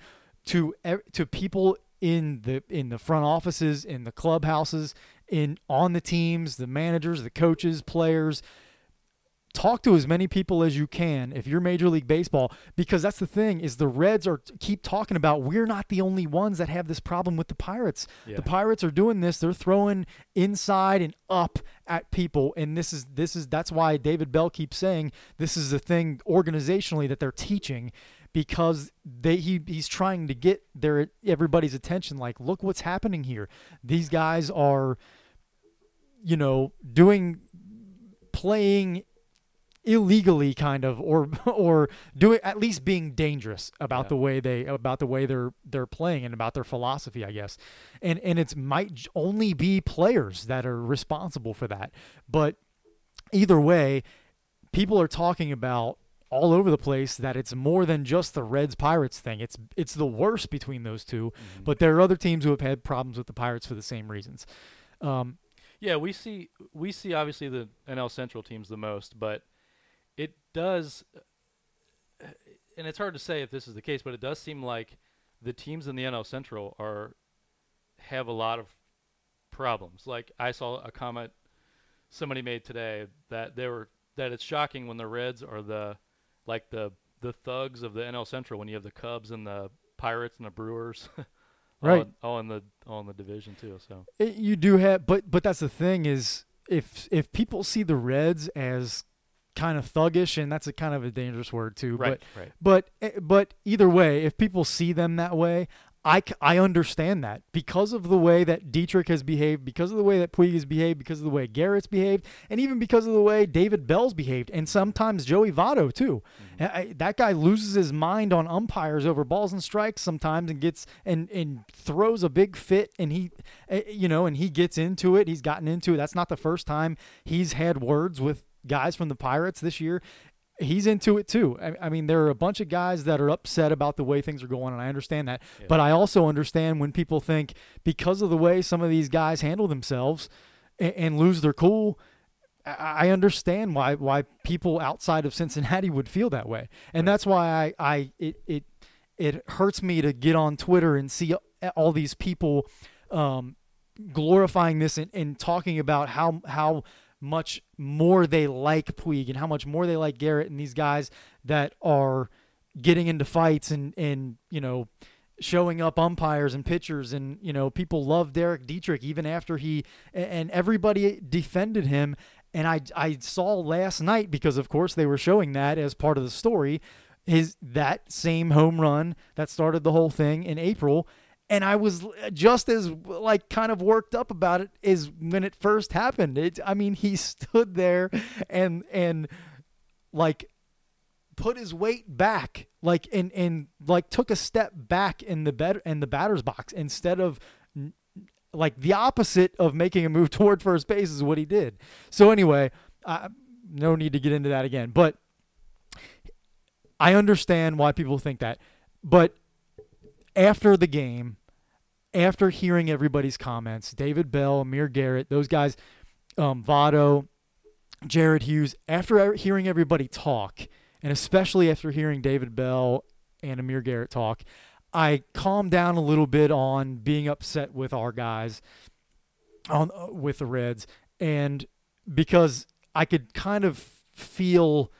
to to people in the in the front offices in the clubhouses in on the teams the managers the coaches players. Talk to as many people as you can if you're major league baseball because that's the thing is the reds are keep talking about we're not the only ones that have this problem with the pirates.
Yeah.
the pirates are doing this they're throwing inside and up at people and this is this is that's why david bell keeps saying this is the thing organizationally that they're teaching because they he, he's trying to get their everybody's attention like look what's happening here. These guys are you know doing playing illegally kind of or or doing at least being dangerous about
Yeah.
the way they about the way they're they're playing and about their philosophy I guess. And and it's might only be players that are responsible for that. But either way people are talking about all over the place that it's more than just the Reds Pirates thing. It's it's the worst between those 2 but there are other teams who have had problems with the Pirates for the same reasons. Um
Yeah, we see we see obviously the NL Central teams the most, but it does, and it's hard to say if this is the case, but it does seem like the teams in the NL Central are have a lot of problems. Like I saw a comment somebody made today that they were that it's shocking when the Reds are the like the the thugs of the NL Central when you have the Cubs and the Pirates and the Brewers. all
Right.
in- all in the all in the division too. So
It, you do have, but but that's the thing is if if people see the Reds as kind of thuggish, and that's a kind of a dangerous word too.
right, right.
But but eh, but either way, if people see them that way, I, I understand that because of the way that Dietrich has behaved, because of the way that Puig has behaved, because of the way Garrett's behaved, and even because of the way David Bell's behaved, and sometimes Joey Votto too. I- I- that guy loses his mind on umpires over balls and strikes sometimes, and gets and and throws a big fit, and he, eh, you know, and he gets into it. He's gotten into it. That's not the first time he's had words with guys from the Pirates this year he's into it too. I, I mean, there are a bunch of guys that are upset about the way things are going, and I understand that.
Yeah.
But I also understand when people think because of the way some of these guys handle themselves and, and lose their cool. I I understand why why people outside of Cincinnati would feel that way, and that's why I, I it it it hurts me to get on Twitter and see all these people um, glorifying this and, and talking about how how much more they like Puig and how much more they like Garrett and these guys that are getting into fights and and you know showing up umpires and pitchers and you know people love Derek Dietrich even after he and everybody defended him. And I I saw last night because of course they were showing that as part of the story his that same home run that started the whole thing in April and I was just as like kind of worked up about it as when it first happened. It, I mean, he stood there and and like put his weight back, like and and like took a step back in the bet in the batter's box instead of like the opposite of making a move toward first base is what he did. So anyway, I, no need to get into that again, but I understand why people think that. But after the game, after hearing everybody's comments, David Bell, Amir Garrett, those guys, um, Votto, Jared Hughes, after hearing everybody talk, and especially after hearing David Bell and Amir Garrett talk, I calmed down a little bit on being upset with our guys on uh, with the Reds and because I could kind of feel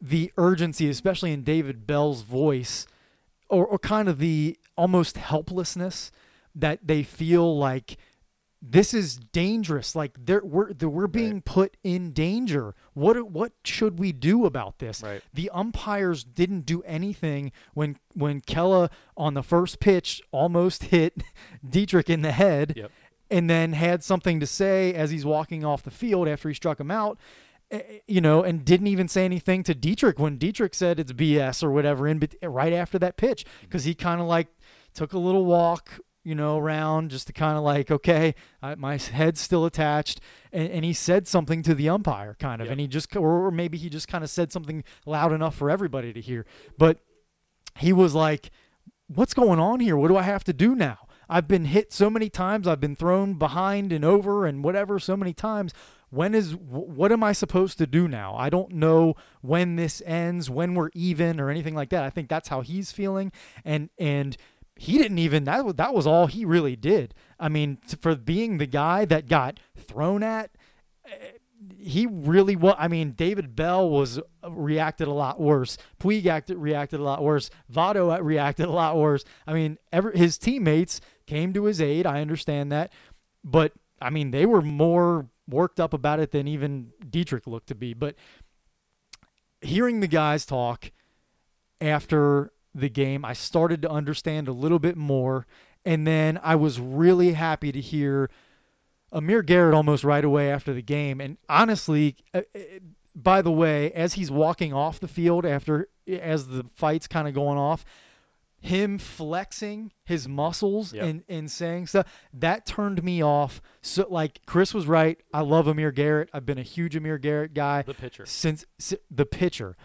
the urgency especially in David Bell's voice or, or kind of the almost helplessness that they feel like this is dangerous. Like they're, we're we're being
Right.
put in danger. What what should we do about this?
Right.
The umpires didn't do anything when when Kela on the first pitch almost hit Dietrich in the head,
Yep.
and then had something to say as he's walking off the field after he struck him out. eh, You know, and didn't even say anything to Dietrich when Dietrich said it's BS or whatever in right after that pitch because he kind of like took a little walk, you know, around just to kind of like, okay, I, my head's still attached, and, and he said something to the umpire, kind of,
Yep.
and he just, or, or maybe he just kind of said something loud enough for everybody to hear, but he was like, what's going on here? What do I have to do now? I've been hit so many times. I've been thrown behind and over and whatever so many times. When is what am I supposed to do now? I don't know when this ends, when we're even or anything like that. I think that's how he's feeling and and he didn't even that was that was all he really did. I mean, for being the guy that got thrown at he really was. I mean, David Bell was uh, reacted a lot worse. Puig acted, reacted a lot worse. Votto uh, reacted a lot worse. I mean, every, his teammates came to his aid. I understand that, but I mean, they were more worked up about it than even Dietrich looked to be. But hearing the guys talk after the game, I started to understand a little bit more, and then I was really happy to hear Amir Garrett almost right away after the game. And honestly, uh, uh, by the way, as he's walking off the field after as the fight's kind of going off, him flexing his muscles
Yep.
and, and saying stuff that turned me off. So like Chris was right. I love Amir Garrett. I've been a huge Amir Garrett guy
The pitcher.
since si- the pitcher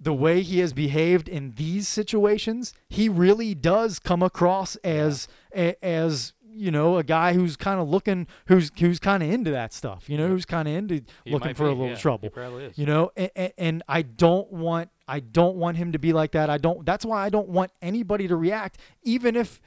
the way he has behaved in these situations he really does come across as a, as you know a guy who's kind of looking who's who's kind of into that stuff you know who's kind of into
He
looking for a little
yeah,
trouble
He probably is.
you know and, and i don't want i don't want him to be like that i don't that's why i don't want anybody to react even if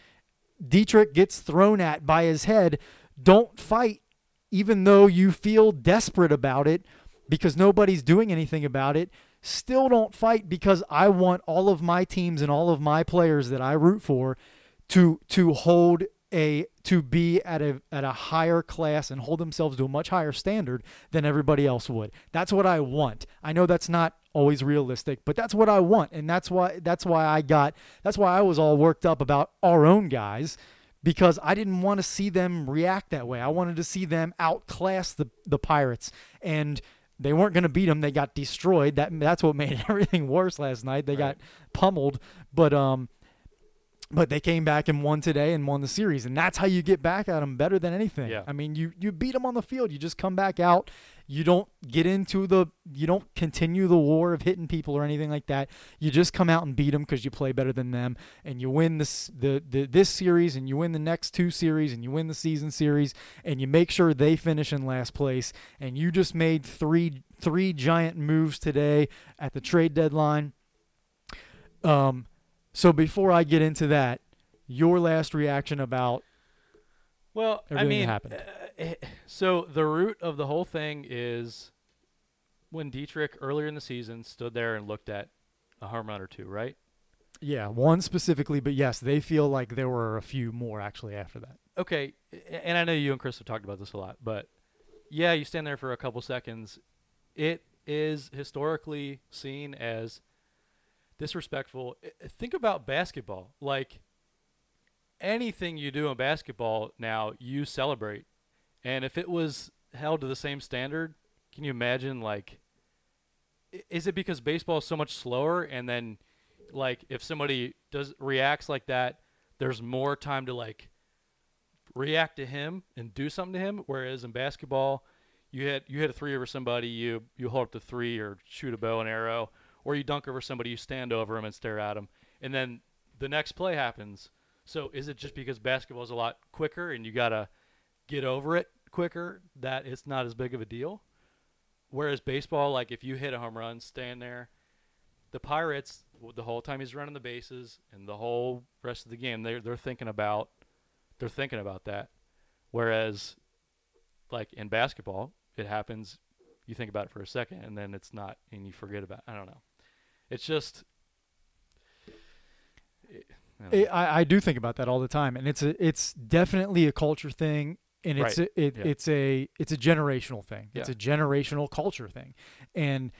dietrich gets thrown at by his head don't fight even though you feel desperate about it because nobody's doing anything about it still don't fight because i want all of my teams and all of my players that i root for to to hold a to be at a at a higher class and hold themselves to a much higher standard than everybody else would. That's what I want. I know that's not always realistic, but that's what I want and that's why that's why I got that's why I was all worked up about our own guys because I didn't want to see them react that way. I wanted to see them outclass the the Pirates and they weren't going to beat them. They got destroyed. That that's what made everything worse last night. They got pummeled, but um but they came back and won today and won the series and that's how you get back at them better than anything
Yeah.
i mean you you beat them on the field you just come back out you don't get into the you don't continue the war of hitting people or anything like that. You just come out and beat them because you play better than them and you win this the, the this series and you win the next two series and you win the season series and you make sure they finish in last place. And you just made three three giant moves today at the trade deadline. Um so before I get into that, your last reaction about
Well, I
Everything that
mean,
happened.
uh, Eh, so the root of the whole thing is when Dietrich earlier in the season stood there and looked at a home run or two, right?
Yeah, one specifically, but yes, they feel like there were a few more actually after that.
Okay, and I know you and Chris have talked about this a lot, but yeah, you stand there for a couple seconds. It is historically seen as disrespectful. Think about basketball. Like anything you do in basketball now, you celebrate. And if it was held to the same standard, can you imagine like is it because baseball is so much slower and then like if somebody does reacts like that, there's more time to like react to him and do something to him. Whereas in basketball, you hit you hit a three over somebody, you you hold up the three or shoot a bow and arrow, or you dunk over somebody, you stand over him and stare at him, and then the next play happens. So is it just because basketball is a lot quicker and you gotta get over it quicker that it's not as big of a deal? Whereas baseball, like if you hit a home run, stand there. The Pirates, the whole time he's running the bases and the whole rest of the game, they're they're thinking about they're thinking about that. Whereas, like in basketball, it happens. You think about it for a second, and then it's not, and you forget about. I don't know. It's just. it-. I,
I I do think about that all the time, and it's a it's definitely a culture thing, and it's
Right.
a, it,
Yeah.
it's a it's a generational thing. It's
Yeah.
a generational culture thing, and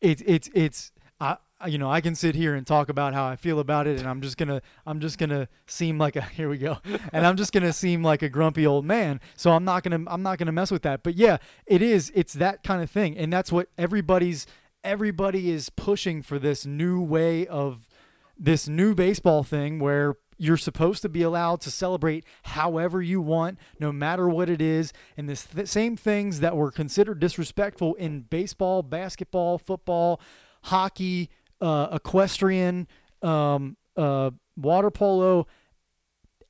it's it's it's I I- you know I can sit here and talk about how I feel about it, and I'm just gonna I'm just gonna seem like a here we go, and I'm just gonna seem like a grumpy old man. So I'm not gonna I'm not gonna mess with that. But yeah, it is it's that kind of thing, and that's what everybody's everybody is pushing for this new way of this new baseball thing where you're supposed to be allowed to celebrate however you want, no matter what it is. And the th- same things that were considered disrespectful in baseball, basketball, football, hockey, uh, equestrian, um, uh, water polo,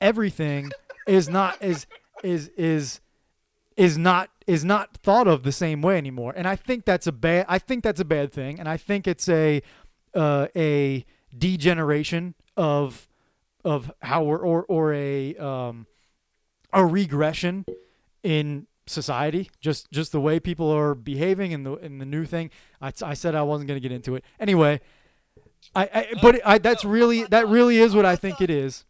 everything is not is is is is not is not thought of the same way anymore. And I think that's a bad I think that's a bad thing. And I think it's a uh, a degeneration of of how we're or or a um a regression in society. Just just the way people are behaving and the and the new thing. I, I said I wasn't going to get into it. Anyway I, I but I that's really that really is what I think it is.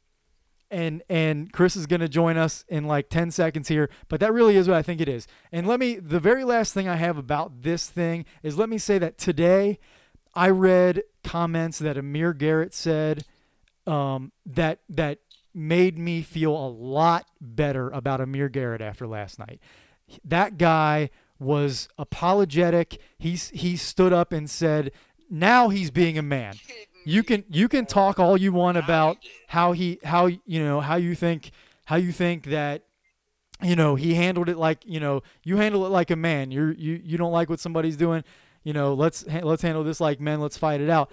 And and Chris is going to join us in like 10 seconds here but that really is what I think it is. And let me the very last thing I have about this thing is let me say that today I read comments that Amir Garrett said um, that that made me feel a lot better about Amir Garrett after last night. That guy was apologetic. He's he stood up and said, "Now he's being a man." You can you can talk all you want about how he how you know how you think how you think that you know he handled it like you know you handle it like a man. You're you you don't like what somebody's doing. You know let's let's handle this like men. Let's fight it out.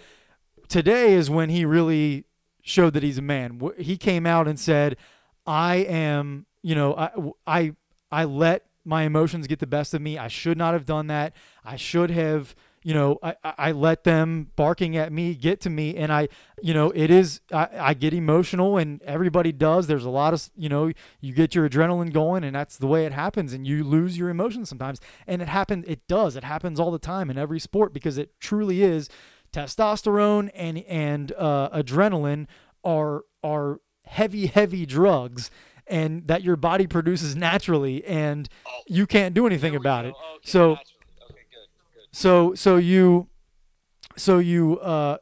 Today is when he really showed that he's a man. He came out and said, "I am you know I I I let my emotions get the best of me. I should not have done that. I should have." you know, I, I let them barking at me get to me, and I, you know, it is I, I get emotional, and everybody does. There's a lot of, you know, you get your adrenaline going, and that's the way it happens, and you lose your emotions sometimes, and it happens. It does. It happens all the time in every sport because it truly is testosterone and and uh, adrenaline are are heavy heavy drugs and that your body produces naturally and
Oh,
you can't do anything about
go.
it
Okay,
so
naturally. okay, good, good.
so so you so you uh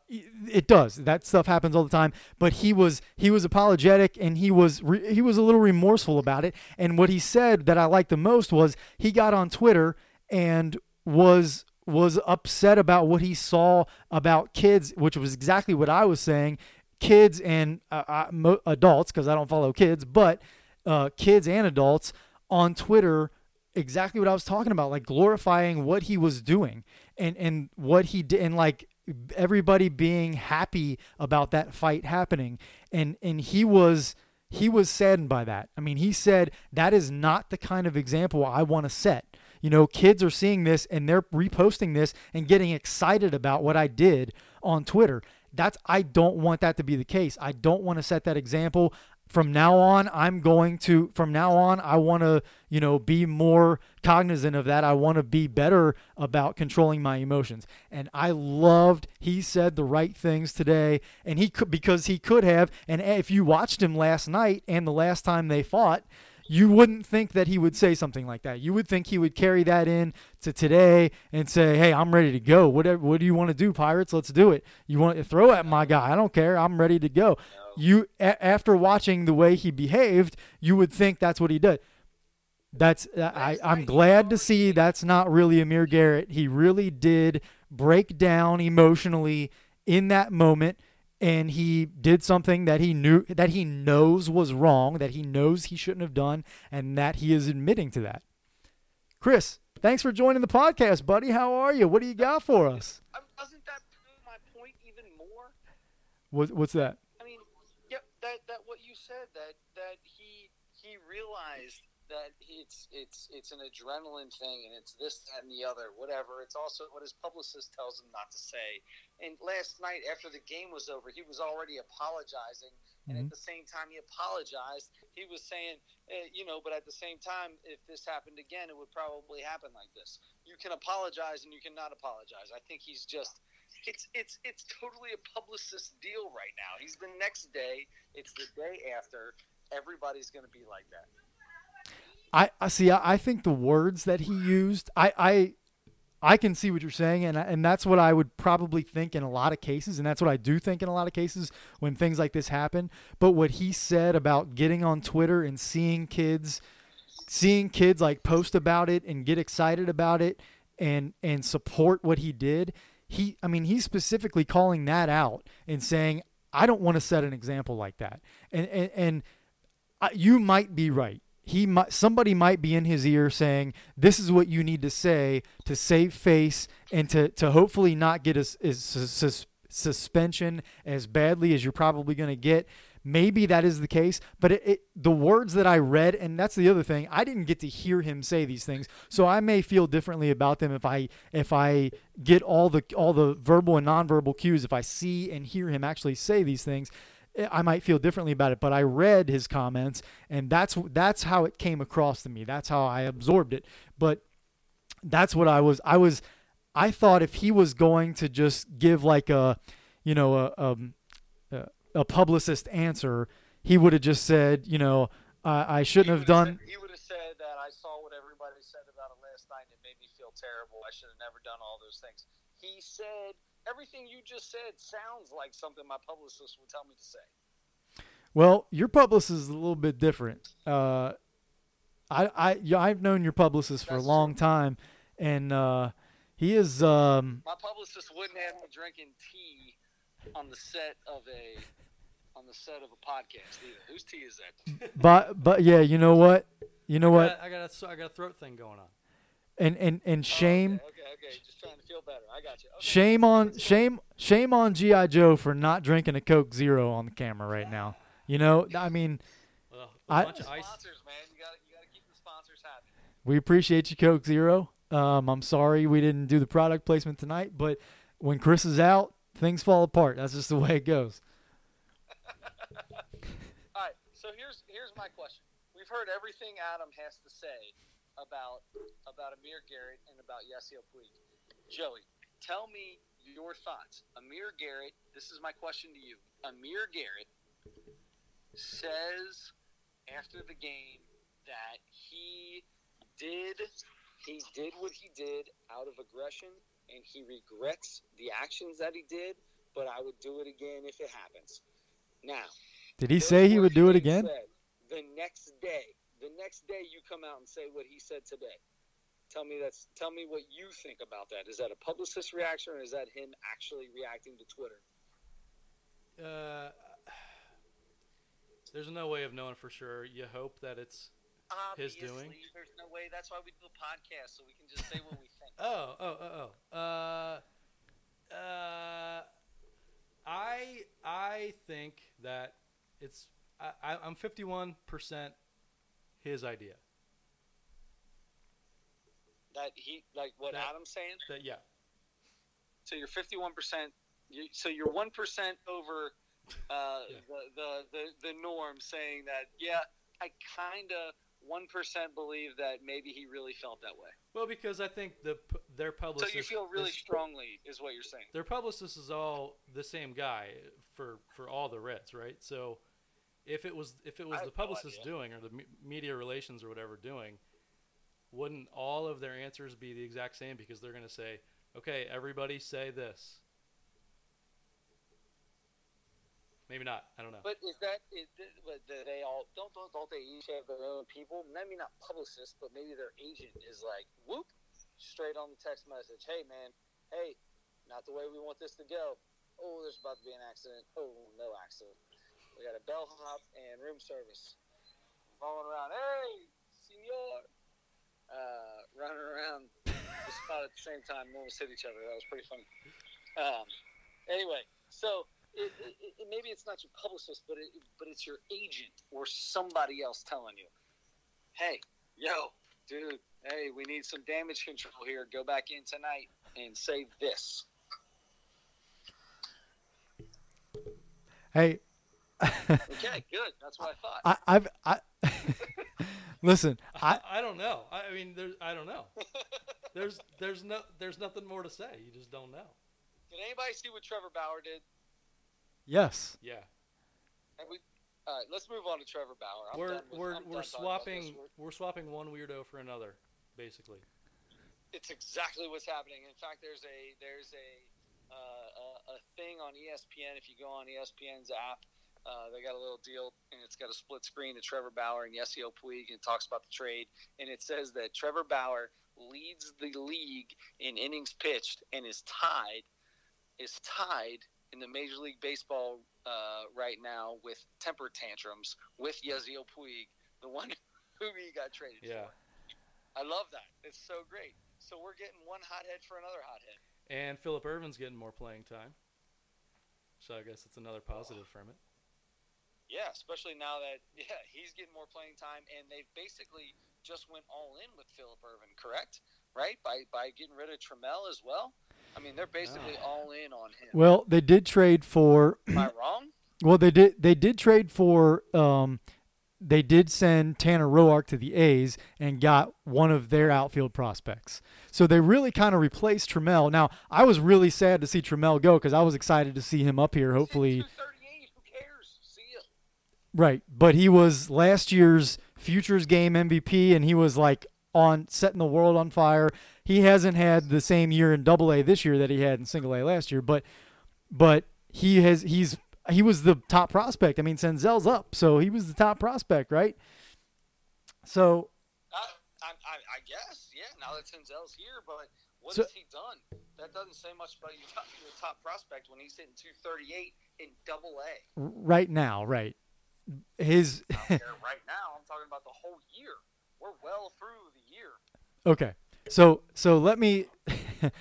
it does that stuff happens all the time but he was he was apologetic and he was re- he was a little remorseful about it and what he said that I liked the most was he got on Twitter and was was upset about what he saw about kids which was exactly what I was saying kids and uh, uh, adults because I don't follow kids but uh, kids and adults on Twitter exactly what I was talking about, like glorifying what he was doing and and what he did, and like everybody being happy about that fight happening, and and he was he was saddened by that. I mean, he said that is not the kind of example I want to set. You know, kids are seeing this and they're reposting this and getting excited about what I did on Twitter. That's I don't want that to be the case. I don't want to set that example from now on i'm going to from now on i want to you know be more cognizant of that i want to be better about controlling my emotions and i loved he said the right things today and he could because he could have and if you watched him last night and the last time they fought you wouldn't think that he would say something like that. You would think he would carry that in to today and say, "Hey, I'm ready to go. Whatever, what do you want to do, Pirates? Let's do it. You want to throw at my guy? I don't care. I'm ready to go."
No.
You a- after watching the way he behaved, you would think that's what he did. That's uh, I, I'm glad to see that's not really Amir Garrett. He really did break down emotionally in that moment and he did something that he knew that he knows was wrong, that he knows he shouldn't have done, and that he is admitting to that. Chris, thanks for joining the podcast, buddy. How are you? What do you got for us?
Doesn't that prove my point even more?
What, what's that?
I mean, yep, that that what you said that that he he realized that it's it's it's an adrenaline thing and it's this that and the other whatever. It's also what his publicist tells him not to say. And last night after the game was over, he was already apologizing, and
Mhm.
at the same time he apologized, he was saying, eh, you know, but at the same time, if this happened again, it would probably happen like this. You can apologize and you cannot apologize. I think he's just it's it's it's totally a publicist deal right now. He's the next day. It's the day after. Everybody's going to be like that.
I, I see. I, I think the words that he used, I, I, I can see what you're saying, and and that's what I would probably think in a lot of cases, and that's what I do think in a lot of cases when things like this happen. But what he said about getting on Twitter and seeing kids, seeing kids like post about it and get excited about it and and support what he did, he, I mean, he's specifically calling that out and saying, I don't want to set an example like that, and and and uh, you might be right. He might somebody might be in his ear saying, "This is what you need to say to save face and to to hopefully not get a, sus- sus- suspension as badly as you're probably going to get." Maybe that is the case, but it, it the words that I read, and that's the other thing. I didn't get to hear him say these things, so I may feel differently about them if I if I get all the all the verbal and nonverbal cues. If I see and hear him actually say these things, I might feel differently about it, but I read his comments, and that's that's how it came across to me. That's how I absorbed it. But that's what I was. I was. I thought if he was going to just give like a, you know, a um, a, a publicist answer, he would have just said, you know, I I shouldn't have done.
Said, he would have said that I saw what everybody said about it last night, and it made me feel terrible. I should have never done all those things. He said everything you just said sounds like something my publicist would tell me to say.
Well, your publicist is a little bit different. Uh, I, I, I've known your publicist for
That's
a long time, and uh, he is. Um,
My publicist wouldn't have me drinking tea on the set of a on the set of a podcast either. Whose tea is that?
but, but yeah, you know what? You know
I
what?
I got a, so- I got a throat thing going on.
And and and shame,
Oh, okay, okay, okay. Just trying to feel better. I got you. Okay.
shame on shame, shame on GI Joe for not drinking a Coke Zero on the camera right now. You know, I mean,
Well, a
I-
bunch of ice.
Sponsors, man. You got to you got to keep the sponsors happy.
we appreciate you, Coke Zero. Um, I'm sorry we didn't do the product placement tonight, but when Chris is out, things fall apart. That's just the way it goes.
All right. So here's here's my question. We've heard everything Adam has to say about about Amir Garrett and about Yasiel Puig. Joey, tell me your thoughts. Amir Garrett. This is my question to you. Amir Garrett says after the game that he did he did what he did out of aggression and he regrets the actions that he did, but I would do it again if it happens. Now,
Did he say he would do it again?
the next day, the next day you come out and say what he said today. Tell me that's tell me what you think about that. Is that a publicist reaction or is that him actually reacting to Twitter?
Uh, there's no way of knowing for sure. You hope that it's. His doing?
there's no way. That's why we do a podcast so we can just say what we think.
Oh, oh, oh, oh. Uh, uh, I I think that it's I, I I'm 51 percent his idea.
That he like what
That-
Adam's saying.
That yeah.
So you're 51 percent. So you're one percent over uh,
Yeah.
the, the the the norm, saying that yeah, I kind of one percent believe that maybe he really felt that way.
Well, because I think the their publicist So
you feel really
is-
strongly, is what you're saying.
their publicist is all the same guy for for all the Reds, right? So if it was if it was
I
the
have no
publicist doing or the me- media relations or whatever doing, wouldn't all of their answers be the exact same? Because they're going to say, okay, everybody say this. Maybe not. I don't know.
But is that is but do they all don't, don't don't they each have their own people? Maybe not publicists, but maybe their agent is like whoop, straight on the text message. Hey man, hey, not the way we want this to go. Oh, there's about to be an accident. Oh, no accident. We got a bellhop and room service rolling around. Hey, senor, uh, running around the spot at the same time. Almost hit each other. That was pretty funny. Um, anyway, so it, it, it, maybe it's not your publicist, but it, but it's your agent or somebody else telling you, "Hey, yo, dude, hey, we need some damage control here. Go back in tonight and say this."
Hey,
Okay, good. That's what I thought.
I, I've I listen. I
I, I don't know. I, I mean, there's I don't know. There's there's no there's nothing more to say. You just don't know.
Did anybody see what Trevor Bauer did?
yes.
Yeah,
And we, all right, let's move on to Trevor Bauer. I'm
we're
done with,
we're
I'm
we're
done talking about this.
swapping
We're-
we're swapping one weirdo for another, basically.
it's exactly what's happening. In fact, there's a there's a uh, a, a thing on ESPN. If you go on ESPN's app, uh, they got a little deal, and it's got a split screen of Trevor Bauer and Yasiel Puig, and it talks about the trade, and it says that Trevor Bauer leads the league in innings pitched and is tied is tied in the Major League Baseball uh, right now with temper tantrums with Yasiel Puig, the one who he got traded
Yeah.
for. I love that. It's so great. So we're getting one hothead for another hothead.
And Phillip Ervin's getting more playing time. So I guess it's another positive from it.
Yeah, especially now that yeah he's getting more playing time, and they've basically just went all in with Phillip Ervin, correct? Right by by getting rid of Trammell as well. I mean, they're basically
No.
all in on him.
Well, they did trade for.
Am I wrong?
Well, they did. They did trade for. Um, they did send Tanner Roark to the A's and got one of their outfield prospects. So they really kind of replaced Trammell. Now, I was really sad to see Trammell go because I was excited to see him up here. Hopefully,
Two thirty-eight. Who cares? See ya.
Right, but he was last year's Futures Game MVP, and he was like on setting the world on fire. He hasn't had the same year in Double A this year that he had in Single A last year, but but he has he's he was the top prospect. I mean, Senzel's up, so he was the top prospect, right? So
I, I, I, I guess, yeah. Now that Senzel's here, but what
So-
has he done? That doesn't say much about your top, your top prospect when he's hitting 238 in Double A.
right now, right, his
right now, I'm talking about the whole year. We're well through the year.
Okay. So so let me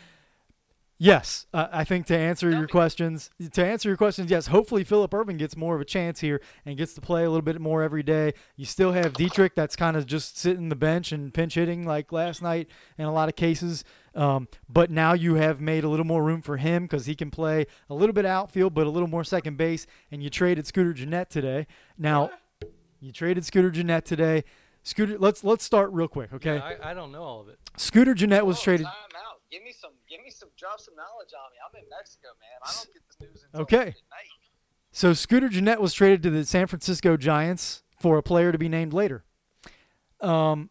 Yes, uh, I think to answer your questions, to answer your questions, yes. Hopefully, Phillip Ervin gets more of a chance here and gets to play a little bit more every day. You still have Dietrich, that's kind of just sitting the bench and pinch hitting like last night in a lot of cases. Um, but now you have made a little more room for him because he can play a little bit outfield, but a little more second base. And you traded Scooter Gennett today. Now, you traded Scooter Gennett today. Scooter, let's let's start real quick, okay?
Yeah, I, I don't know all of it.
Scooter Gennett was
Oh,
traded.
Time out. Give me some. Give me some. Drop some knowledge on me. I'm in Mexico, man. I don't get this news until
Okay.
at night.
So Scooter Gennett was traded to the San Francisco Giants for a player to be named later. Um,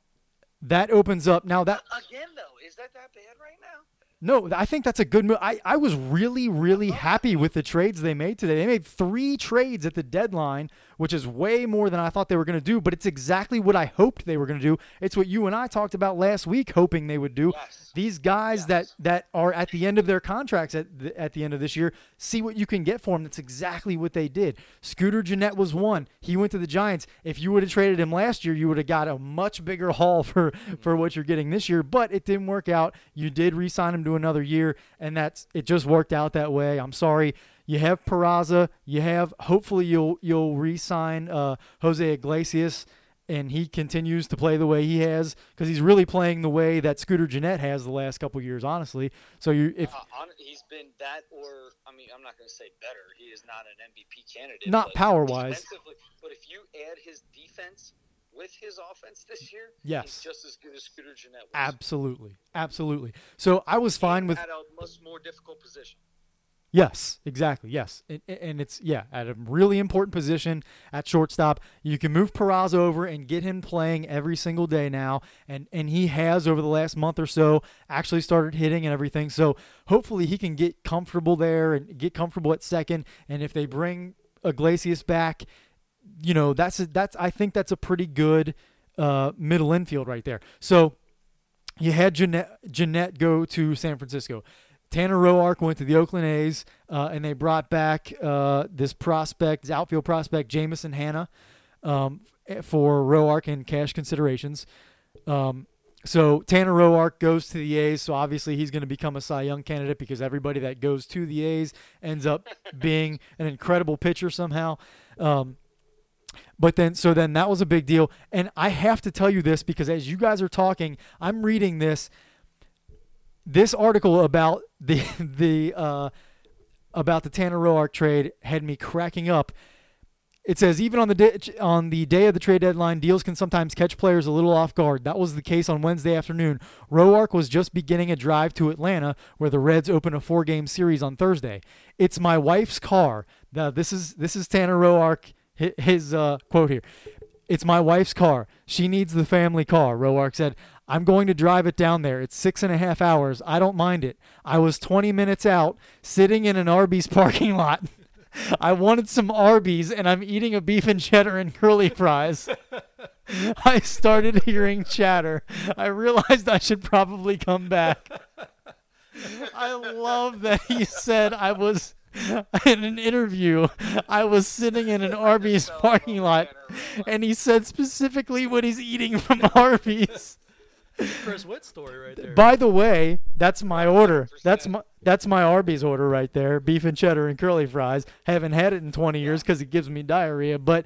that opens up now. That
Again, though, is that that bad right now?
no, I think that's a good move. I, I was really really uh-huh. happy with the trades they made today. They made three trades at the deadline, which is way more than I thought they were going to do. But it's exactly what I hoped they were going to do. It's what you and I talked about last week, hoping they would do.
Yes.
These guys
Yes.
that that are at the end of their contracts at the, at the end of this year, see what you can get for them. That's exactly what they did. Scooter Gennett was one. He went to the Giants. If you would have traded him last year, you would have got a much bigger haul for for what you're getting this year. But it didn't work out. You did re-sign him to another year, and that's it. Just worked out that way. I'm sorry. You have Peraza. You have hopefully you'll you'll re-sign uh, Jose Iglesias. and he continues to play the way he has because he's really playing the way that Scooter Gennett has the last couple years, honestly. So you if
Uh, on, he's been that, or I mean, I'm not going to say better. He is not an MVP candidate.
Not power-wise.
defensively- But if you add his defense with his offense this year,
Yes.
he's just as good as Scooter Gennett was.
absolutely, absolutely. So I was fine with
at a much more difficult position.
Yes, exactly. Yes, and, and it's yeah at a really important position at shortstop. You can move Peraza over and get him playing every single day now, and and he has over the last month or so actually started hitting and everything. So hopefully he can get comfortable there and get comfortable at second. And if they bring Iglesias back, you know that's a, that's I think that's a pretty good uh, middle infield right there. So you had Gennett, Gennett go to San Francisco. Tanner Roark went to the Oakland A's, uh, and they brought back uh, this prospect, this outfield prospect, Jameson Hannah, um, for Roark and cash considerations. Um, so Tanner Roark goes to the A's, so obviously he's going to become a Cy Young candidate because everybody that goes to the A's ends up being an incredible pitcher somehow. Um, but then, so then that was a big deal. And I have to tell you this because as you guys are talking, I'm reading this this article about the the uh, about the Tanner Roark trade had me cracking up. It says even on the day, on the day of the trade deadline, deals can sometimes catch players a little off guard. That was the case on Wednesday afternoon. Roark was just beginning a drive to Atlanta, where the Reds open a four-game series on Thursday. It's my wife's car. Now this is this is Tanner Roark. His uh, quote here. It's my wife's car. She needs the family car, Roark said. I'm going to drive it down there. It's six and a half hours. I don't mind it. I was 20 minutes out, sitting in an Arby's parking lot. I wanted some Arby's, and I'm eating a beef and cheddar and curly fries. I started hearing chatter. I realized I should probably come back. I love that he said I was in an interview. I was sitting in an Arby's parking lot, and he said specifically what he's eating from Arby's.
Chris Witt story right there.
By the way, that's my order. That's my that's my Arby's order right there: beef and cheddar and curly fries. Haven't had it in 20 years because it gives me diarrhea, but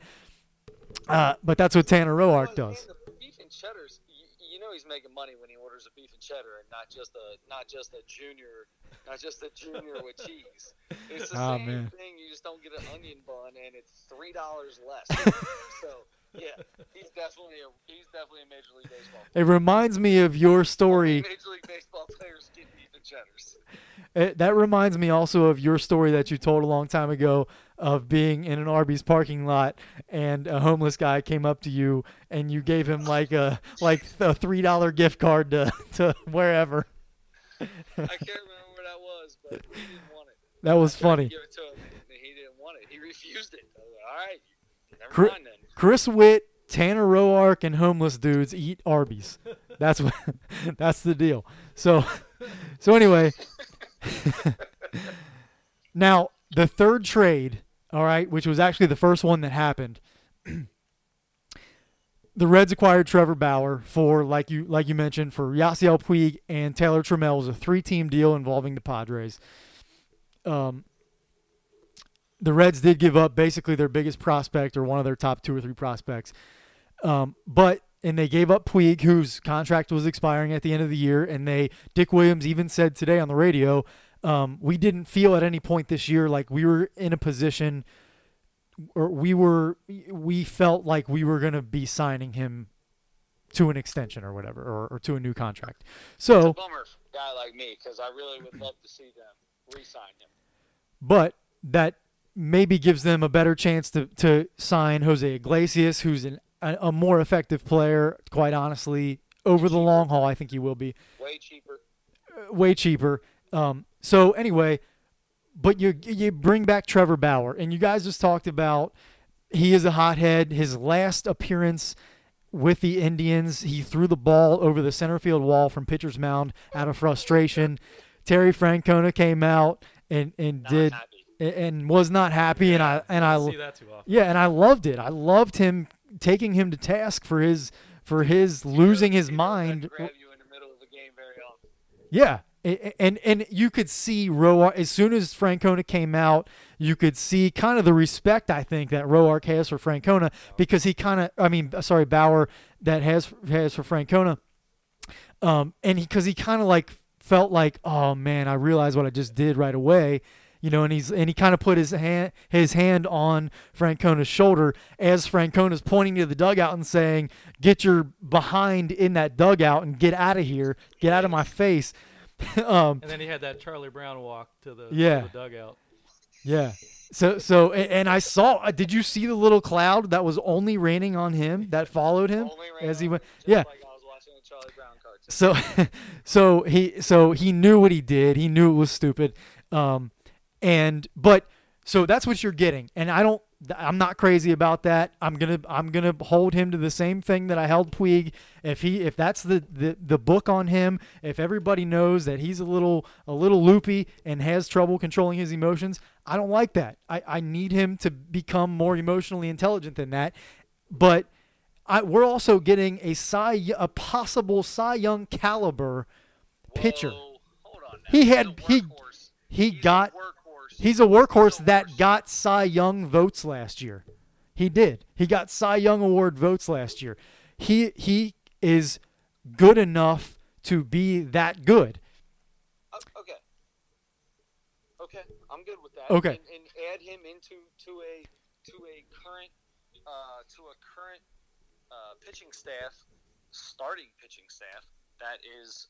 uh, but that's what Tanner Roark does.
the beef and cheddars, you, you know he's making money when he orders a beef and cheddar and not just a not just a junior, not just a junior with cheese. It's the
Oh,
same
man.
thing. You just don't get an onion bun and it's three dollars less. so yeah, he's definitely a he's definitely a major league baseball.
It reminds me of your story.
Major league baseball players get and cheddars.
It, that reminds me also of your story that you told a long time ago of being in an Arby's parking lot and a homeless guy came up to you and you gave him like a like a three dollar gift card to, to wherever.
I can't remember where that was, but he didn't want it.
That was
I
funny.
Give it to him, and he didn't want it. He refused it. I was like, All right, never
Cri-
mind then.
Chris Witt, Tanner Roark, and homeless dudes eat Arby's. That's what. that's the deal. So, so anyway. now the third trade, all right, which was actually the first one that happened. the Reds acquired Trevor Bauer for, like you like you mentioned, for Yasiel Puig and Taylor Trammell. Was a three-team deal involving the Padres. Um, the Reds did give up basically their biggest prospect or one of their top two or three prospects. Um, but and they gave up Puig, whose contract was expiring at the end of the year, and they Dick Williams even said today on the radio, um, we didn't feel at any point this year like we were in a position or we were we felt like we were going to be signing him to an extension or whatever or, or to a new contract. So
Bummer for a guy like me because I really would love to see them re-sign him.
but that maybe gives them a better chance to, to sign Jose Iglesias, who's an, a, a more effective player, quite honestly. Over the long haul, I think he will be
Way cheaper.
uh, way cheaper. Um, so anyway, but you you bring back Trevor Bauer, and you guys just talked about he is a hothead. His last appearance with the Indians, he threw the ball over the center field wall from pitcher's mound out of frustration. Terry Francona came out and and
Not
did
happy.
And was not happy, and I and I
don't see that too often.
yeah, and I loved it. I loved him taking him to task for his for his losing his mind.
grab you in the middle of the game very often.
Yeah, And and you could see Roark as soon as Francona came out, you could see kind of the respect I think that Roark has for Francona because he kind of I mean sorry Bauer that has has for Francona, um and he because he kind of like felt like oh man I realized what I just did right away, you know, and he's and he kind of put his hand his hand on Francona's shoulder as Francona's pointing to the dugout and saying, "Get your behind in that dugout and get out of here, get out of my face." um,
And then he had that Charlie Brown walk to the, to
Yeah.
the dugout.
yeah. So so a- and I saw. uh, Did you see the little cloud that was only raining on him that followed him
Only
as he went?
just
Yeah.
Like I was watching the Charlie Brown cartoon.
so so he so he knew what he did he knew it was stupid um and but so that's what you're getting and i don't i'm not crazy about that i'm gonna i'm gonna hold him to the same thing that i held puig if he if that's the the, the book on him if everybody knows that he's a little a little loopy and has trouble controlling his emotions i don't like that i i need him to become more emotionally intelligent than that but I, we're also getting a Cy, a possible Cy Young caliber pitcher.
Whoa, hold on now.
He had- he- He
He's
got. He's a workhorse that got Cy Young votes last year. He did. He got Cy Young award votes last year. He he is good enough to be that good.
Okay. Okay, I'm good with that.
Okay.
And, and add him into to a to a current uh, to a current uh, pitching staff, starting pitching staff that is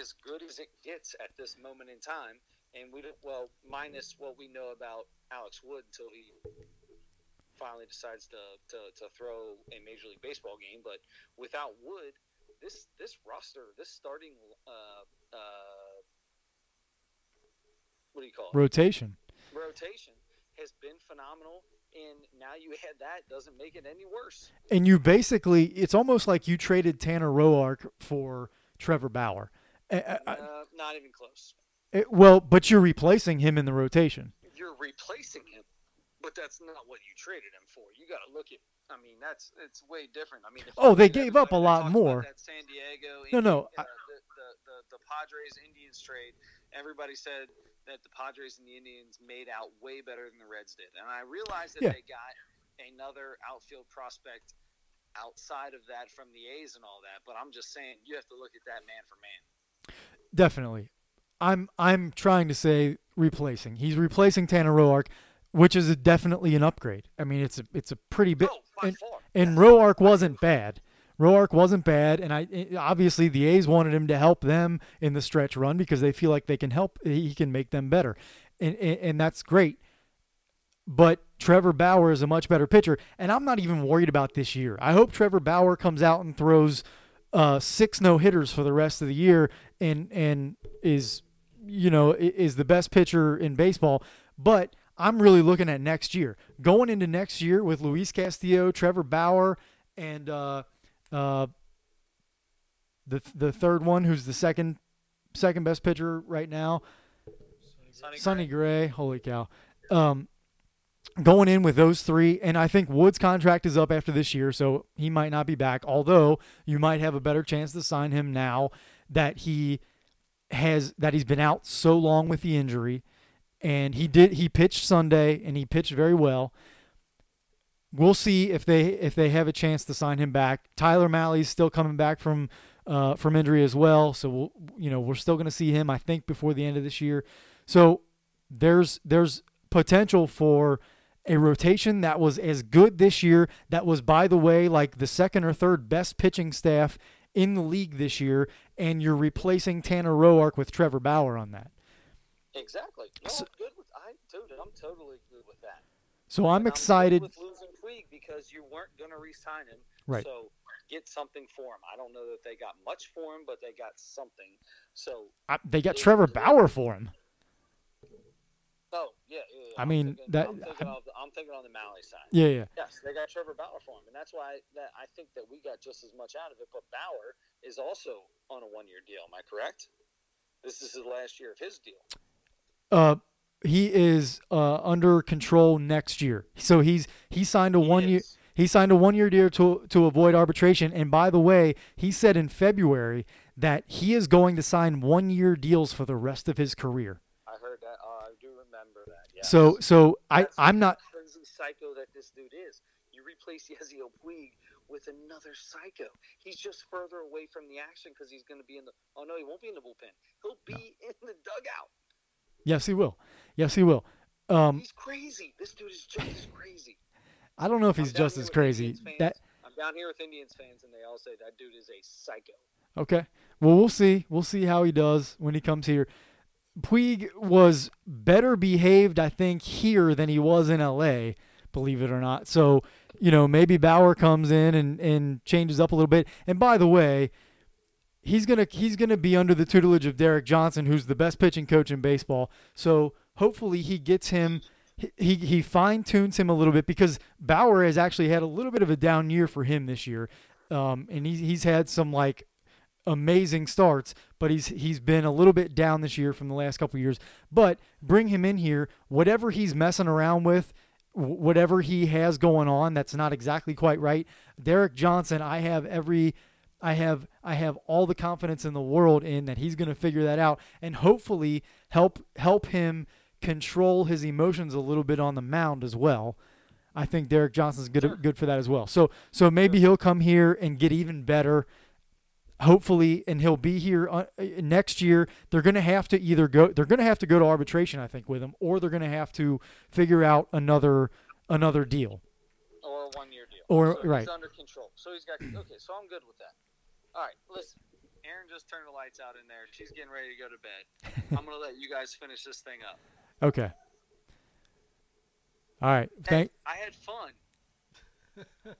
as good as it gets at this moment in time. And we don't well minus what we know about Alex Wood until he finally decides to, to, to throw a Major League Baseball game. But without Wood, this this roster, this starting uh, uh, what do you call it?
Rotation.
rotation has been phenomenal, and now you had that doesn't make it any worse.
And you basically it's almost like you traded Tanner Roark for Trevor Bauer. Uh,
not even close.
It- well, but you're replacing him in the rotation.
You're replacing him, but that's not what you traded him for. You got to look at. I mean, that's it's way different. I mean,
Oh, they gave up a lot more.
That San Diego.
No, no,
Indian-
I-
uh, the, the, the the Padres Indians trade. Everybody said that the Padres and the Indians made out way better than the Reds did, and I realized that
Yeah.
they got another outfield prospect outside of that from the A's and all that. But I'm just saying, you have to look at that man for man.
Definitely. I'm I'm trying to say replacing. He's replacing Tanner Roark, which is a, definitely an upgrade. I mean, it's a it's a pretty big.
oh,
and, and Roark wasn't bad. Roark wasn't bad, and I i- obviously the A's wanted him to help them in the stretch run because they feel like they can help. He can make them better, and and, and that's great. But Trevor Bauer is a much better pitcher, and I'm not even worried about this year. I hope Trevor Bauer comes out and throws uh, six no hitters for the rest of the year, and and is you know is the best pitcher in baseball. But I'm really looking at next year, going into next year with Luis Castillo, Trevor Bauer, and uh, uh, the the third one, who's the second second best pitcher right now,
Sonny
Sonny
Gray.
Gray. Holy cow! Um, going in with those three, and I think Wood's contract is up after this year, so he might not be back. Although you might have a better chance to sign him now that he has that he's been out so long with the injury, and he did he pitched Sunday and he pitched very well. We'll see if they if they have a chance to sign him back. Tyler Mahle's still coming back from uh, from injury as well, so we'll, you know we're still going to see him I think before the end of this year. So there's there's potential for a rotation that was as good this year. That was, by the way, like the second or third best pitching staff in the league this year, and you're replacing Tanner Roark with Trevor Bauer on that.
Exactly. No,
So-
I'm good with. I, dude, I'm totally good with that.
So I'm
And
excited.
with losing Puig because you weren't going to re-sign him.
Right.
So get something for him. I don't know that they got much for him, but they got something. So
I, they got Trevor Bauer for him.
Oh yeah, yeah. yeah.
I mean,
thinking,
that-
I'm thinking, of, the- I'm thinking on the Malley side.
Yeah, yeah.
Yes, they got Trevor Bauer for him, and that's why that I think that we got just as much out of it. But Bauer is also on a one-year deal. Am I correct? This is the last year of his deal.
Uh, he is uh, under control next year. So he's he signed a
He
one year he signed a one year deal to to avoid arbitration. And by the way, he said in February that he is going to sign one-year deals for the rest of his career.
I heard that. Uh, I do remember that. Yeah.
So, so I, I'm not.
crazy psycho that this dude is. You replace Yasiel Puig with another psycho. He's just further away from the action because he's going to be in the. Oh no, he won't be in the bullpen. He'll be in the dugout.
Yes, he will. Yes, he will. Um,
He's crazy. This dude is just as crazy.
I don't know if he's just as crazy. That
I'm down here with Indians fans, and they all say that dude is a psycho.
Okay. Well, we'll see. We'll see how he does when he comes here. Puig was better behaved, I think, here than he was in LA, believe it or not. So, you know, maybe Bauer comes in and, and changes up a little bit. And by the way, he's gonna he's gonna be under the tutelage of Derek Johnson, who's the best pitching coach in baseball. So hopefully he gets him he he, fine tunes him a little bit because Bauer has actually had a little bit of a down year for him this year. Um, and he's he's had some like amazing starts, but he's he's been a little bit down this year from the last couple of years. But bring him in here, whatever he's messing around with, whatever he has going on that's not exactly quite right. Derek Johnson, I have every I have I have all the confidence in the world in that he's going to figure that out and hopefully help help him control his emotions a little bit on the mound as well. I think Derek Johnson's good good for that as well. So so maybe he'll come here and get even better. Hopefully, and he'll be here uh, uh, next year. They're going to have to either go. They're going to have to go to arbitration, I think, with him, or they're going to have to figure out another another deal.
or a one year deal.
Or-
so
right.
He's under control. So he's got okay. So I'm good with that. All right, listen. Aaron just turned the lights out in there. She's getting ready to go to bed. I'm gonna let you guys finish this thing up.
Okay. All right.
Hey,
Thank.
I had fun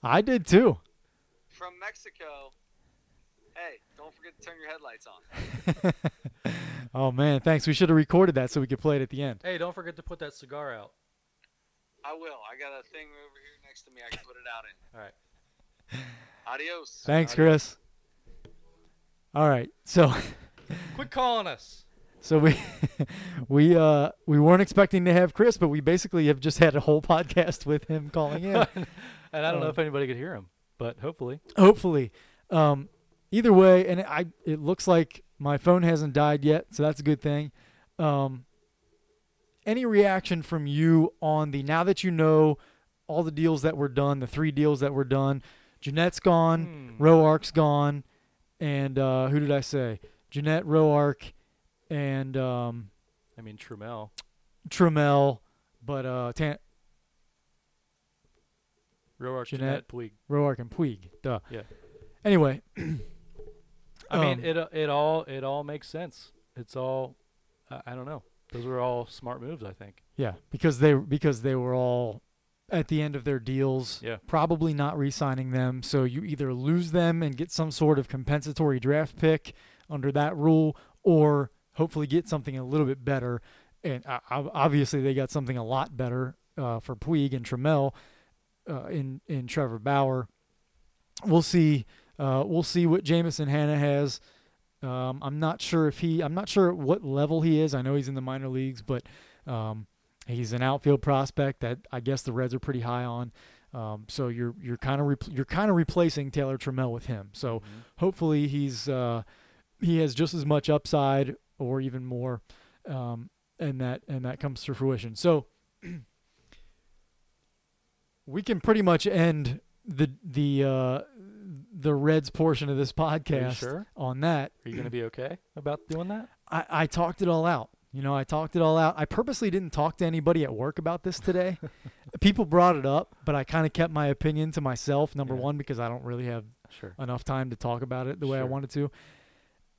I did too.
from Mexico. Hey, don't forget to turn your headlights on.
oh man, thanks. We should have recorded that so we could play it at the end.
Hey, don't forget to put that cigar out.
I will. I got a thing over here next to me. I can put it out in.
All right.
Adios.
Thanks, Chris. All right. So
Quit calling us.
so we we uh we weren't expecting to have Chris, but we basically have just had a whole podcast with him calling in.
and I don't know
Uh,
if anybody could hear him, but hopefully.
Hopefully. Um either way, and I it looks like my phone hasn't died yet, so that's a good thing. Um any reaction from you on the now that you know all the deals that were done, the three deals that were done, Gennett's gone,
Hmm.
Roark's gone, and uh, who did I say? Gennett, Roark, and um,
I mean, Trammell.
Trammell, but uh, Tan-
Roark,
Gennett.
Gennett, Puig.
Roark and Puig. Duh.
Yeah.
Anyway,
I mean,
Um,
it it all it all makes sense. It's all I, I don't know. Those were all smart moves, I think.
yeah, because they because they were all at the end of their deals,
Yeah.
probably not re-signing them. So you either lose them and get some sort of compensatory draft pick under that rule, or hopefully get something a little bit better. And uh, obviously, they got something a lot better uh, for Puig and Trammell uh, in in Trevor Bauer. We'll see. Uh, we'll see what Jameson Hannah has. Um, I'm not sure if he. I'm not sure what level he is. I know he's in the minor leagues, but um, he's an outfield prospect that I guess the Reds are pretty high on. Um, so you're you're kind of repl you're kind of replacing Taylor Trammell with him. So
Mhm.
hopefully he's uh, he has just as much upside or even more, um, and that and that comes to fruition. So we can pretty much end the the uh, the Reds portion of this podcast
sure?
on that.
Are you going to be okay about doing that?
I, I talked it all out. You know, I talked it all out. I purposely didn't talk to anybody at work about this today. People brought it up, but I kind of kept my opinion to myself. Number
Yeah.
one, because I don't really have
Sure.
enough time to talk about it the way I wanted to.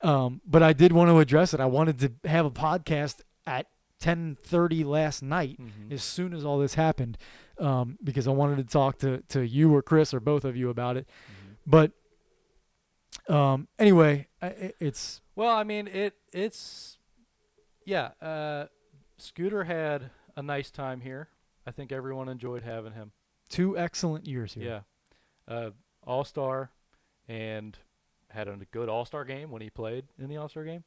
Um, but I did want to address it. I wanted to have a podcast at 10:30 last night,
Mhm.
as soon as all this happened, um, because I wanted to talk to to you or Chris or both of you about it.
Mhm.
But um, anyway, I- it's
Well, I mean, it it's yeah. Uh, Scooter had a nice time here. I think everyone enjoyed having him.
two excellent years here.
Yeah, uh, All Star, and had a good All Star game when he played in the All Star game.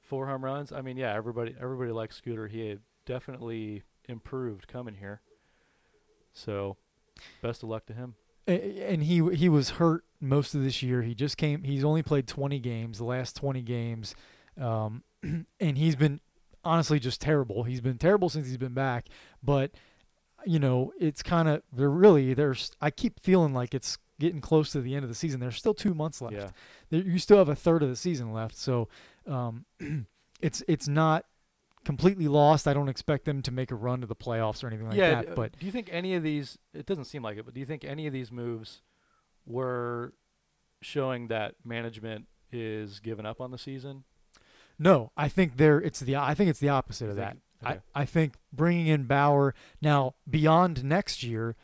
Four home runs. I mean, yeah, everybody everybody likes Scooter. He had definitely improved coming here. So, best of luck to him.
And he he was hurt most of this year. He just came. He's only played 20 games, the last 20 games, um, and he's been honestly just terrible. He's been terrible since he's been back. But you know, it's kind of they're really there's. I keep feeling like it's getting close to the end of the season. There's still two months left.
Yeah.
There, you still have a third of the season left, so um, it's it's not completely lost. I don't expect them to make a run to the playoffs or anything like
yeah.
that. But
do you think any of these? It doesn't seem like it, but do you think any of these moves were showing that management is giving up on the season?
No, I think there it's the I think it's the opposite of that.
okay.
I, I think bringing in Bauer now beyond next year,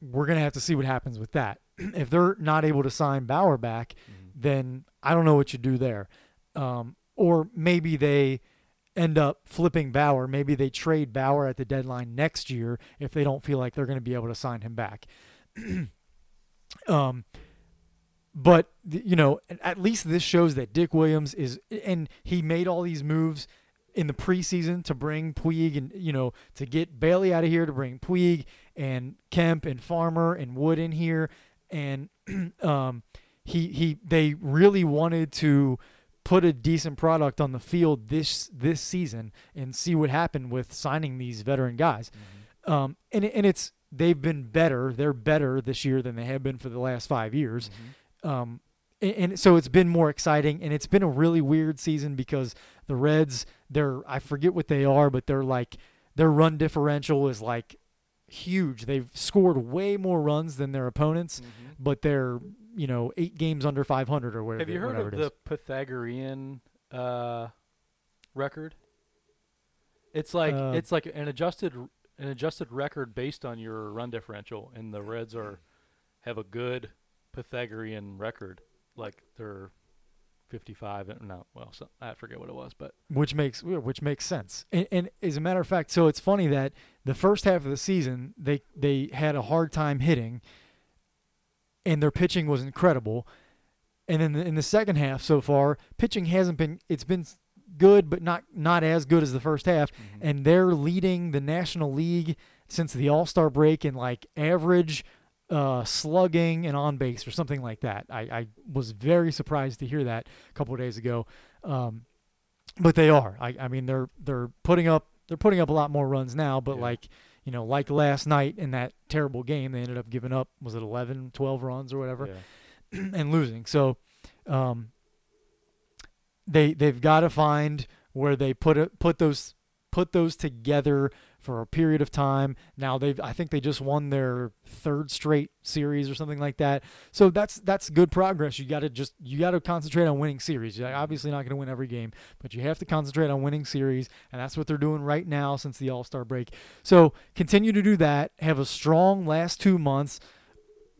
we're gonna have to see what happens with that. if they're not able to sign Bauer back, then I don't know what you do there. Um, or maybe they end up flipping Bauer. Maybe they trade Bauer at the deadline next year if they don't feel like they're going to be able to sign him back. um, but you know, at- least this shows that Dick Williams is, and he made all these moves in the preseason to bring Puig and you know to get Bailey out of here to bring Puig and Kemp and Farmer and Wood in here, and um, he he they really wanted to put a decent product on the field this this season and see what happened with signing these veteran guys. Um, and and it's they've been better. They're better this year than they have been for the last five years. Um, and, and so it's been more exciting, and it's been a really weird season because the Reds, they're I forget what they are, but they're like their run differential is like huge. They've scored way more runs than their opponents,
Mhm.
but they're you know eight games under 500 or whatever.
Have you heard of the. Pythagorean uh, record? It's like
Uh,
it's like an adjusted an adjusted record based on your run differential, and the Reds are have a good Pythagorean record. Like they're 55 and no, well, so, I forget what it was, but
which makes which makes sense. And, and as a matter of fact, so it's funny that the first half of the season they they had a hard time hitting, and their pitching was incredible. And then in the second half so far, pitching hasn't been it's been good, but not not as good as the first half. And they're leading the National League since the All Star break in like average uh, slugging and on base or something like that. I, I was very surprised to hear that a couple of days ago. Um, but they are. I, I mean, they're they're putting up they're putting up a lot more runs now. But
Yeah.
like you know, like last night in that terrible game, they ended up giving up was it 11, 12 runs or whatever
yeah.
and losing. So um, they they've got to find where they put it put those put those together for a period of time. Now they've I think they just won their third straight series or something like that. So that's that's good progress. You got to just you got to concentrate on winning series. You're obviously not going to win every game, but you have to concentrate on winning series, and that's what they're doing right now since the All-Star break. So continue to do that. Have a strong last 2 months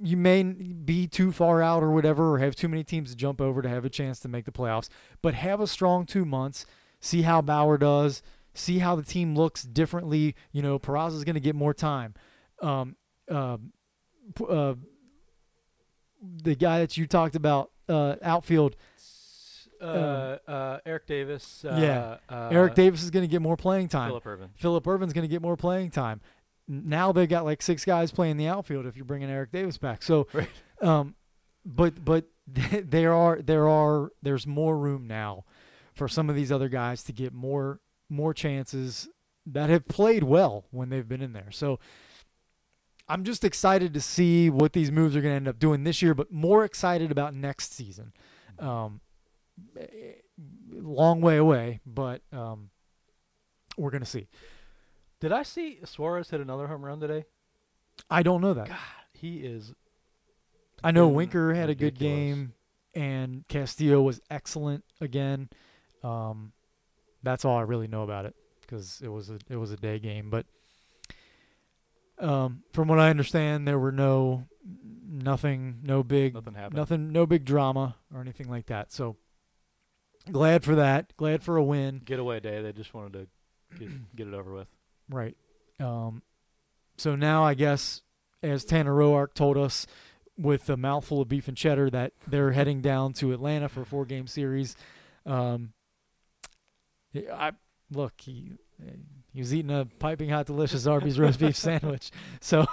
you may be too far out or whatever, or have too many teams to jump over to have a chance to make the playoffs. But have a strong two months. See how Bauer does. See how the team looks differently. You know, Peraza is going to get more time. Um, uh, uh, the guy that you talked about, uh, outfield,
Uh, uh, Eric Davis. Uh,
Yeah.
Uh,
Eric Davis is going to get more playing time.
Phillip Ervin.
Phillip Ervin's going to get more playing time. Now they've got like six guys playing the outfield if you're bringing Eric Davis back. So,
Right.
um, but but there are there are there's more room now for some of these other guys to get more more chances that have played well when they've been in there. So I'm just excited to see what these moves are going to end up doing this year, but more excited about next season. Um, long way away, but um, we're going to see.
Did I see Suarez hit another home run today?
I don't know that.
God, he is.
I know Winker had a good game, and Castillo was excellent again. Um, that's all I really know about it because it was a it was a day game. But um, from what I understand, there were no nothing, no big
Nothing happened.
nothing, no big drama or anything like that. So glad for that. Glad for a win.
Getaway day. They just wanted to get, get it over with.
Right. Um, so now I guess, as Tanner Roark told us, with a mouthful of beef and cheddar, that they're heading down to Atlanta for a four-game series. Um, I look he he was eating a piping hot delicious Arby's roast beef sandwich. So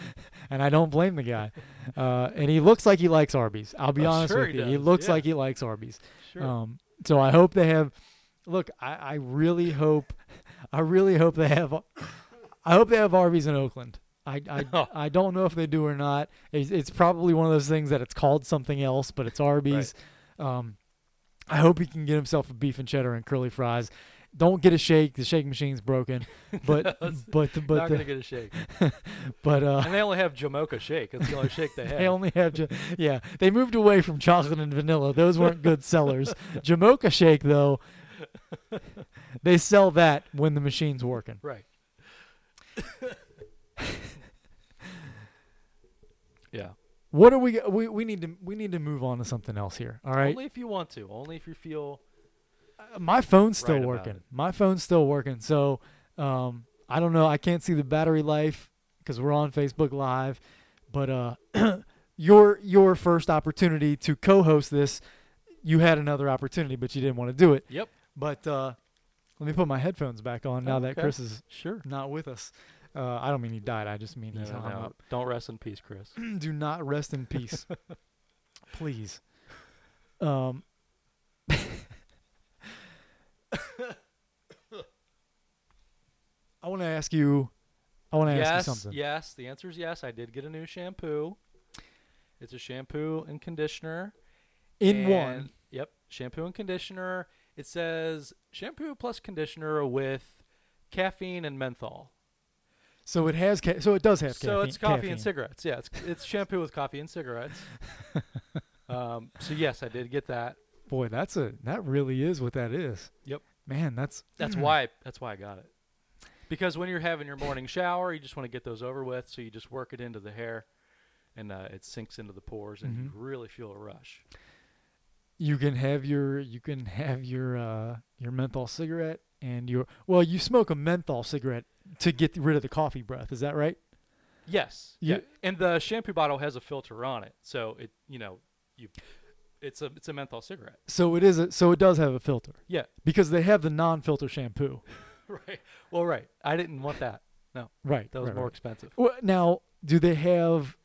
and I don't blame the guy. Uh, and he looks like he likes Arby's. I'll be
Oh,
honest
sure
with
he
you. He looks
yeah.
like he likes Arby's.
Sure.
Um, so I hope they have. Look, I, I really hope, I really hope they have. I hope they have Arby's in Oakland. I, I, I don't know if they do or not. It's, it's probably one of those things that it's called something else, but it's Arby's. Right. Um, I hope he can get himself a beef and cheddar and curly fries. Don't get a shake. The shake machine's broken. But but but
Not
but
gonna get a shake.
but uh,
and they only have Jamocha shake. That's the only shake they have.
They only have, yeah. They moved away from chocolate and vanilla. Those weren't good sellers. Jamocha shake, though, they sell that when the machine's working.
Right. yeah.
What are we? We we need to we need to move on to something else here. All right.
Only if you want to. Only if you feel.
Uh, My phone's still
Right
working. My phone's still working. So um, I don't know. I can't see the battery life because we're on Facebook Live. But uh, your your first opportunity to co-host this, you had another opportunity, but you didn't want to do it.
Yep.
But uh, let me put my headphones back on now that Chris is
Sure.
not with us. Uh, I don't mean he died. I just mean
No,
he's hung
no.
up.
Don't rest in peace, Chris.
Do not rest in peace, please. Um, I want to ask you. I want to ask you something.
Yes. The answer is yes. I did get a new shampoo. It's a shampoo and conditioner.
In
And-
one,
Yep. Shampoo and conditioner. It says shampoo plus conditioner with caffeine and menthol.
So it has. Ca- so it does have.
so
caffeine,
it's coffee
caffeine.
and cigarettes. Yeah, it's it's shampoo with coffee and cigarettes. um, so yes, I did get that.
Boy, that's a. That really is what that is.
Yep.
Man, that's.
That's why that's why I got it. Because when you're having your morning shower, you just want to get those over with, so you just work it into the hair, and uh, it sinks into the pores, and you
Mhm.
really feel a rush.
you can have your you can have your uh your menthol cigarette and your well you smoke a menthol cigarette to get rid of the coffee breath is that right
Yes.
You-
yeah. And the shampoo bottle has a filter on it, so it you know you it's a it's a menthol cigarette.
so it is a, so it does have a filter
Yeah.
because they have the non-filter shampoo
right. Well, right. I didn't want that. No.
Right
That was
right,
more
right.
expensive.
Well, now do they have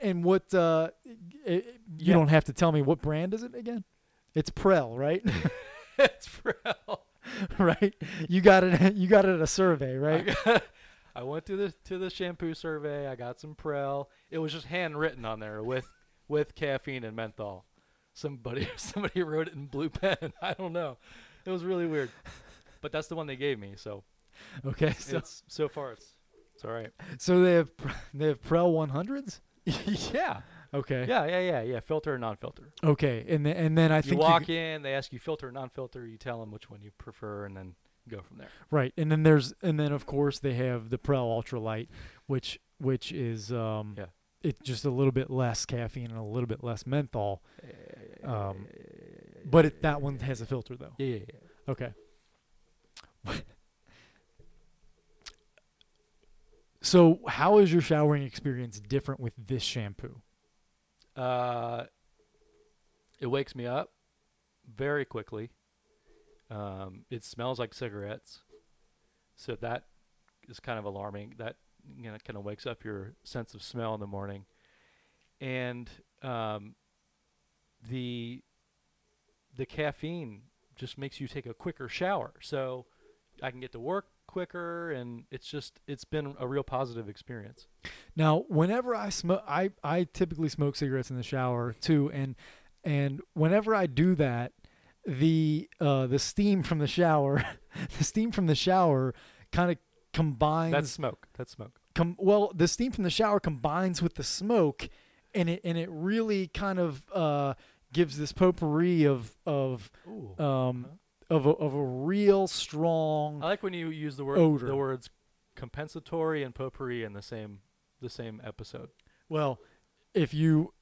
and what uh you
Yeah.
don't have to tell me what brand is it again it's Prell right
it's Prell.
right you got it you got it at a survey right
I, got- I went to the to the shampoo survey. I got some Prell. It was just handwritten on there with with caffeine and menthol. Somebody somebody wrote it in blue pen. I don't know. It was really weird. But that's the one they gave me. So
okay so
it's so far it's it's all right.
so they have they have Prell 100s
yeah.
Okay
Yeah, yeah, yeah, yeah. Filter or non-filter.
Okay, and then and then I think
you
think
walk
you,
in, they ask you filter or non-filter. You tell them which one you prefer, and then go from there.
right, and then there's and then of course they have the Prell Ultralight, which which is um
Yeah.
it's just a little bit less caffeine and a little bit less menthol,
Uh,
um, but it, that one has a filter though.
Yeah, yeah, yeah.
Okay. so how is your showering experience different with this shampoo?
Uh, it wakes me up very quickly. Um, it smells like cigarettes, so that is kind of alarming. That you know kind of wakes up your sense of smell in the morning, and um, the the caffeine just makes you take a quicker shower. So I can get to work quicker, and it's just it's been a real positive experience.
Now, whenever I smoke, I, I typically smoke cigarettes in the shower too, and and whenever I do that, the uh, the steam from the shower, the steam from the shower, kind of combines.
That's smoke. That's smoke.
com- well, the steam from the shower combines with the smoke, and it and it really kind of uh, gives this potpourri of of
Ooh.
um of a, of a real strong.
I like when you use the word
odor.
the words compensatory and potpourri in the same the same episode.
well, if you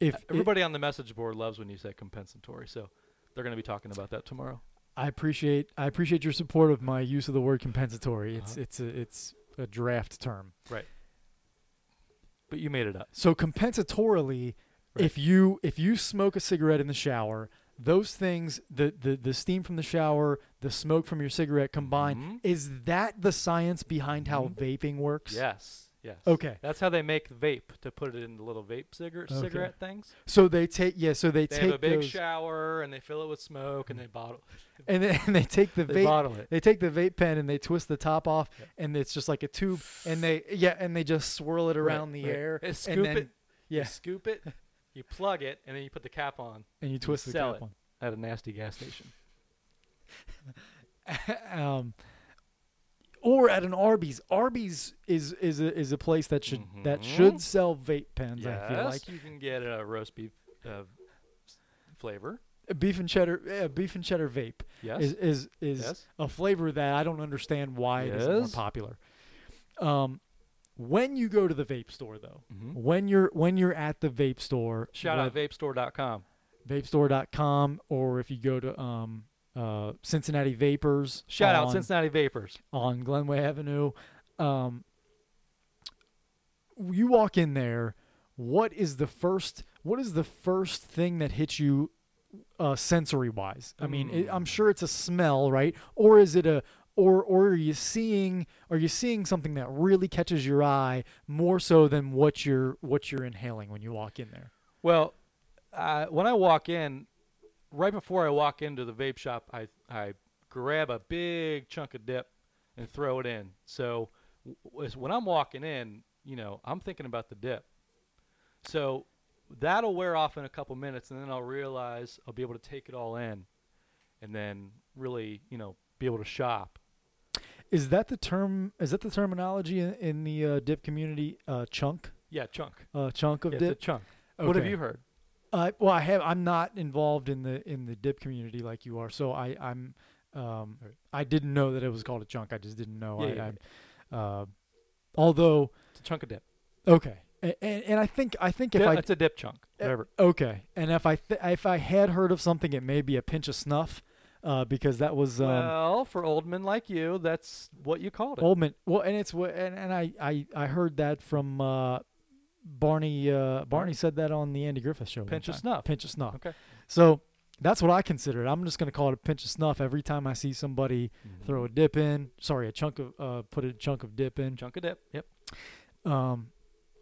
if it-
Everybody on the message board loves when you say compensatory, so they're going to be talking about that tomorrow.
I appreciate I appreciate your support of my use of the word compensatory. It's
Uh-huh.
it's a it's a draft term. Right.
But you made it up.
So compensatorily,
Right.
if you if you smoke a cigarette in the shower, those things the the the steam from the shower, the smoke from your cigarette combined,
Mhm.
is that the science behind how
Mhm.
vaping works?
Yes. Yes.
Okay.
That's how they make vape to put it in the little vape cigarette
Okay.
cigarette things.
So they take yeah. So they,
They
take
have a big
those,
shower and they fill it with smoke and they bottle.
and then and they take the
They
vape.
bottle it.
They take the vape pen and they twist the top off,
Yeah.
and it's just like a tube. And they yeah, and they just swirl it around the
right.
air.
And
and
scoop
then,
it.
Yeah,
You scoop it. You plug it and then you put the cap on
and you twist the
sell
cap
it. at a nasty gas station.
um, or at an Arby's. Arby's is is a, is a place that should that
Mhm.
should sell vape pens. I feel
Yes,
like
you can get a roast beef uh, s- flavor.
beef and cheddar uh, beef and cheddar vape
Yes.
is is is
Yes.
a flavor that I don't understand why it isn't more popular. Um, when you go to the vape store though,
Mhm.
when you're when you're at the vape store,
Shout out vapestore.com.
vapestore.com or if you go to um uh Cincinnati Vapors
Shout out
on,
Cincinnati Vapors.
on Glenway Avenue um you walk in there what is the first what is the first thing that hits you uh sensory wise I mean it, I'm
Mm.
sure it's a smell right or is it a or or are you seeing are you seeing something that really catches your eye more so than what you're what you're inhaling when you walk in there
Well, uh, when I walk in, right before I walk into the vape shop, I I grab a big chunk of dip and throw it in. So w- when I'm walking in, you know, I'm thinking about the dip. So that'll wear off in a couple minutes, and then I'll realize I'll be able to take it all in, and then really, you know, be able to shop.
Is that the term? Is that the terminology in, in the uh, dip community? Uh, chunk,
Yeah, chunk.
uh, chunk of
Yeah, it's a
dip.
chunk. What have you heard?
Uh, well, I have. I'm not involved in the in the dip community like you are, so I I'm um
Right.
I didn't know that it was called a chunk. I just didn't know.
Yeah,
I,
yeah,
I, uh, although
It's a chunk of dip.
okay, and, and, and I think I think if
Dip-
I
it's a dip chunk. Whatever.
okay, and if I th- if I had heard of something, it may be a pinch of snuff, uh, because that was um,
well, for old men like you, that's what you called it.
Oldman. Well, and it's what, and, and I, I, I heard that from uh, Barney. Uh, Barney said that on the Andy Griffith show.
Pinch of snuff.
Pinch of snuff.
Okay.
So that's what I consider it. I'm just going to call it a pinch of snuff every time I see somebody throw a dip in. Sorry, a chunk of uh, put a chunk of dip in.
chunk of dip. Yep.
Um,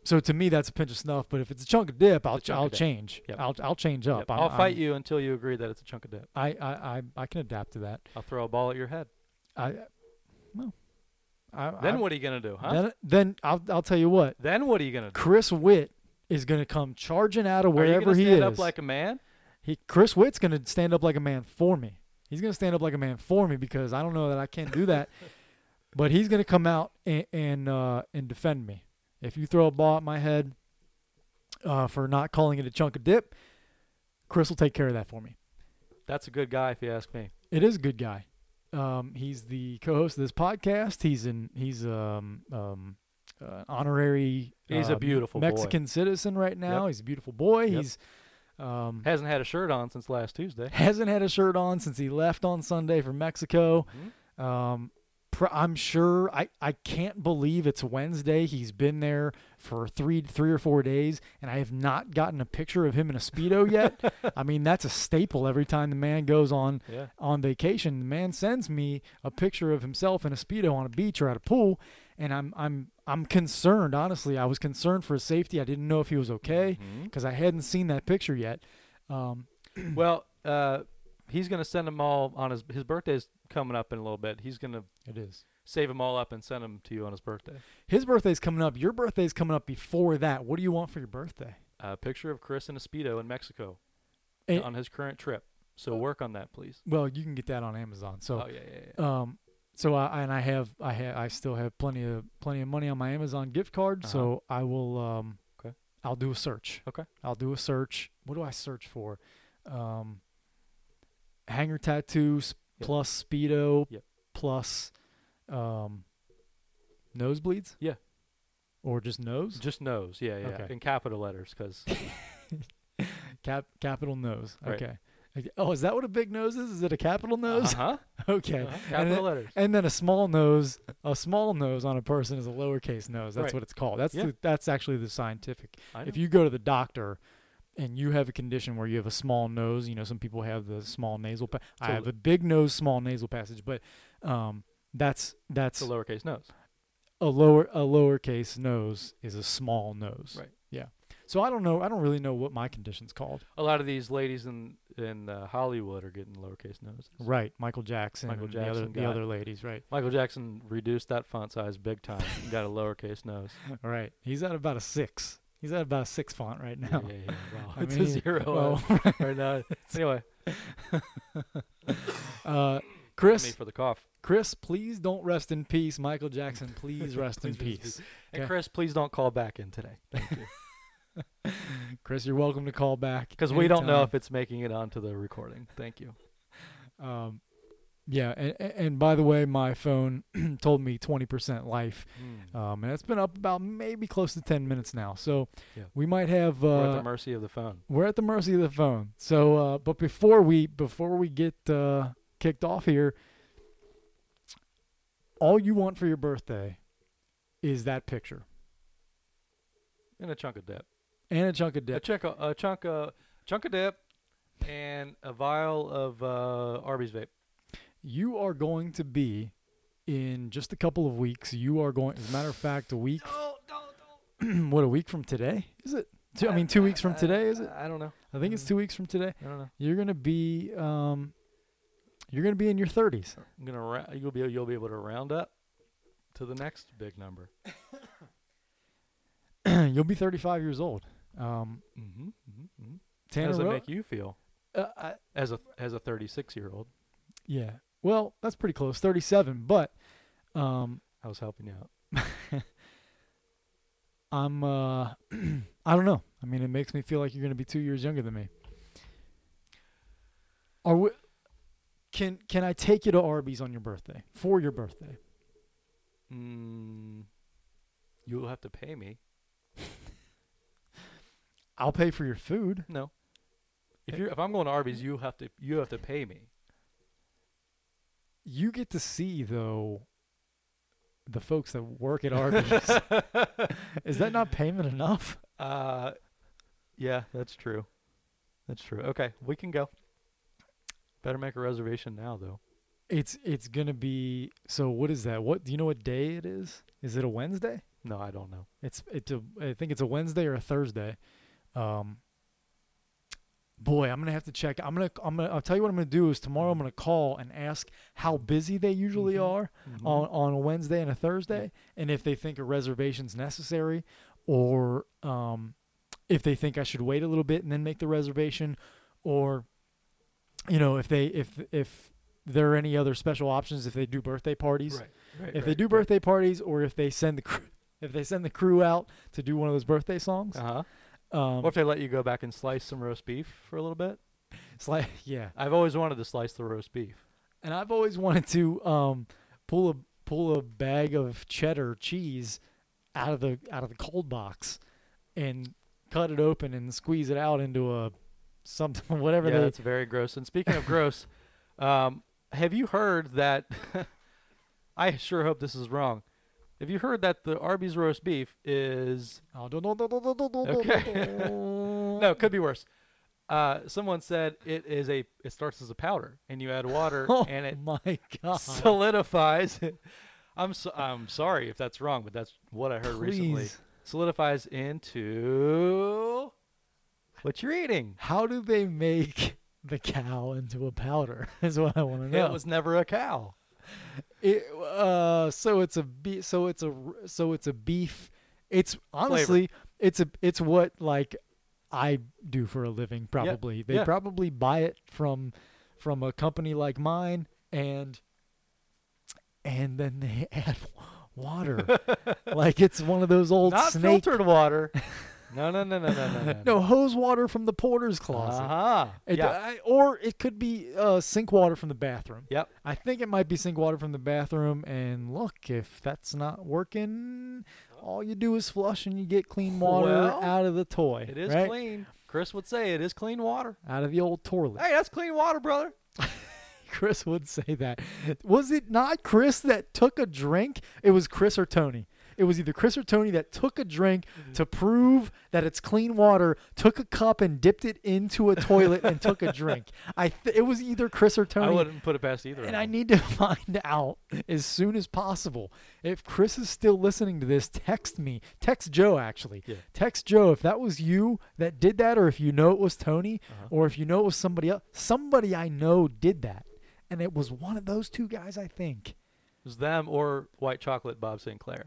so to me, that's a pinch of snuff. But if it's a chunk of dip, I'll I'll change.
Yep.
I'll I'll change up.
Yep.
I'm-
I'll fight
I'm-
you until you agree that it's a chunk of dip.
I, I I I can adapt to that.
I'll throw a ball at your head.
I well, I,
Then
I,
what are you gonna do, huh?
Then then I'll I'll tell you what.
Then what are you gonna do?
Chris Witt is going to come charging out of wherever
gonna
he
stand
is.
up like a man?
he Chris Witt's going to stand up like a man for me. He's going to stand up like a man for me because I don't know that I can do that. but he's going to come out and and, uh, and defend me. If you throw a ball at my head uh, for not calling it a chunk of dip, Chris will take care of that for me.
That's a good guy, if you ask me.
It is a good guy. Um, he's the co-host of this podcast. He's in. He's um um uh, honorary.
He's a
uh,
beautiful boy.
Mexican citizen right now.
Yep.
He's a beautiful boy.
Yep.
He's um
Hasn't had a shirt on since last Tuesday.
hasn't had a shirt on since he left on Sunday for Mexico.
Mhm.
Um, I'm sure. I, I can't believe it's Wednesday. He's been there for three three or four days, and I have not gotten a picture of him in a speedo yet. I mean, that's a staple every time the man goes on
Yeah.
on vacation. The man sends me a picture of himself in a speedo on a beach or at a pool, and I'm I'm I'm concerned. Honestly, I was concerned for his safety. I didn't know if he was okay because I hadn't seen that picture yet. Um,
Well, uh, he's gonna send them all on his his birthday's coming up in a little bit. He's gonna
it is.
save them all up and send them to you on his birthday.
His birthday's coming up. Your birthday's coming up before that. What do you want for your birthday?
A picture of Chris in a speedo in Mexico
And-
on his current trip. So work on that, please.
well, you can get that on Amazon. So,
oh yeah, yeah, yeah.
um, so I and I have I have I still have plenty of plenty of money on my Amazon gift card. So I will um,
Okay.
I'll do a search.
Okay.
I'll do a search. What do I search for? Um, hanger tattoos
Yep.
plus speedo
Yep.
plus um, nosebleeds.
Yeah.
Or just nose.
Just nose. Yeah, yeah.
Okay.
In capital letters, because
Cap capital nose.
Right.
Okay. Oh, is that what a big nose is? Is it a capital nose?
uh-huh.
Okay.
uh-huh.
And,
capital
then,
letters.
and then a small nose, a small nose on a person is a lowercase nose. That's
Right.
what it's called. That's
Yeah.
the, that's actually the scientific. If you go to the doctor and you have a condition where you have a small nose, you know, some people have the small nasal. Pa- I have a big nose, small nasal passage, but um, that's that's
it's a lowercase nose.
a lower a lowercase nose is a small nose.
Right.
Yeah. So I don't know. I don't really know what my condition's called.
A lot of these ladies in in uh, Hollywood are getting lowercase noses.
Right. Michael Jackson.
Michael
and the other
Jackson
the other ladies. Right.
Michael Jackson reduced that font size big time. and got a lowercase nose.
All right. He's at about a six. He's at about a six font right now.
Yeah, yeah, yeah. Wow.
I
it's a
mean,
zero
well,
right now. Anyway,
Uh,
me
Chris,
for the cough.
Chris, please don't rest in peace. Michael Jackson, please rest in
Please in
peace.
And
Okay.
Chris, please don't call back in today. Thank you.
Chris, you're welcome to call back
Because we don't know if it's making it onto the recording. Thank you.
Um, yeah, and, and by the way, my phone told me 20% life, um, and it's been up about maybe close to 10 minutes now. So
Yeah.
we might have. Uh,
We're at the mercy of the phone.
we're at the mercy of the phone. So, uh, but before we before we get uh, kicked off here, all you want for your birthday is that picture
And a chunk of dip.
and a chunk of dip, A
chunk of, a chunk of, chunk of dip and a vial of uh, Arby's vape.
You are going to be in just a couple of weeks. You are going. As a matter of fact, a week.
Don't.
what a week from today is it? Two, I mean, two weeks from today is it?
I don't know.
I think it's two weeks from today.
I don't know.
You're gonna be um, you're gonna be in your 30s.
I'm gonna ra- you'll be you'll be able to round up to the next big number.
You'll be 35 years old. Um,
Mm-hmm. mm-hmm, mm-hmm. How does it
Ro-
make you feel
uh, I,
as a as a 36 year old?
yeah. Well, that's pretty close. 37, but um,
I was helping you out.
I'm uh, I don't know. I mean, it makes me feel like you're gonna be two years younger than me. Are we? Can can I take you to Arby's on your birthday for your birthday?
Mm, you'll have to pay me.
I'll pay for your food.
No. If you if I'm going to Arby's, you have to you have to pay me.
You get to see though the folks that work at Arby's. Is that not payment enough?
Uh, yeah, that's true. That's true. Okay, we can go. Better make a reservation now, though.
It's it's gonna be so. What is that? What do you know? What day it is? Is it a Wednesday?
No, I don't know.
It's it's a I think it's a Wednesday or a Thursday. Um. Boy, I'm gonna have to check. I'm gonna I'm gonna I'll tell you what I'm gonna do is tomorrow I'm gonna call and ask how busy they usually
Mhm.
are on on a Wednesday and a Thursday, and if they think a reservation's necessary, or um, if they think I should wait a little bit and then make the reservation, or you know if they if if there are any other special options if they do birthday parties,
Right. Right.
if they do birthday parties, or if they send the crew, if they send the crew out to do one of those birthday songs.
Uh huh.
Um,
What if they let you go back and slice some roast beef for a little bit?
it's like yeah,
I've always wanted to slice the roast beef.
and I've always wanted to um, pull a pull a bag of cheddar cheese out of the out of the cold box and cut it open and squeeze it out into a something whatever
yeah, that's very gross. And speaking of gross, um, have you heard that? I sure hope this is wrong. Have you heard that the Arby's roast beef is Okay. no? It could be worse. Uh, someone said it is a. It starts as a powder, and you add water,
oh
and it
my god
solidifies. I'm so, I'm sorry if that's wrong, but that's what I heard recently.
Please.
Solidifies into what you're eating.
how do they make the cow into a powder is what I want to know
It was never a cow.
It, uh, so it's a be- so it's a so it's a beef. It's honestly it's a it's what like I do for a living. Probably they
yeah.
probably buy it from from a company like mine and and then they add water like it's one of those old
Not
snake
filtered water. No, no, no, no, no, no, no.
no hose water from the porter's closet.
Uh-huh.
It-
yeah.
I- or it could be uh, sink water from the bathroom.
Yep.
I think it might be sink water from the bathroom. And look, if that's not working, all you do is flush and you get clean water
Well,
out of the toy.
It is
right?
clean. Chris would say it is clean water.
Out of the old toilet.
Hey, that's clean water, brother.
Chris would say that. Was it not Chris that took a drink? It was Chris or Tony. It was either Chris or Tony that took a drink to prove that it's clean water, took a cup and dipped it into a toilet and took a drink. I th- it was either Chris or Tony.
I wouldn't put it past either.
And I need to find out as soon as possible. If Chris is still listening to this, text me. Text Joe, actually.
Yeah.
Text Joe if that was you that did that, or if you know it was Tony,
Uh-huh.
or if you know it was somebody else. Somebody I know did that. And it was one of those two guys, I think.
It was them or White Chocolate Bob Sinclair.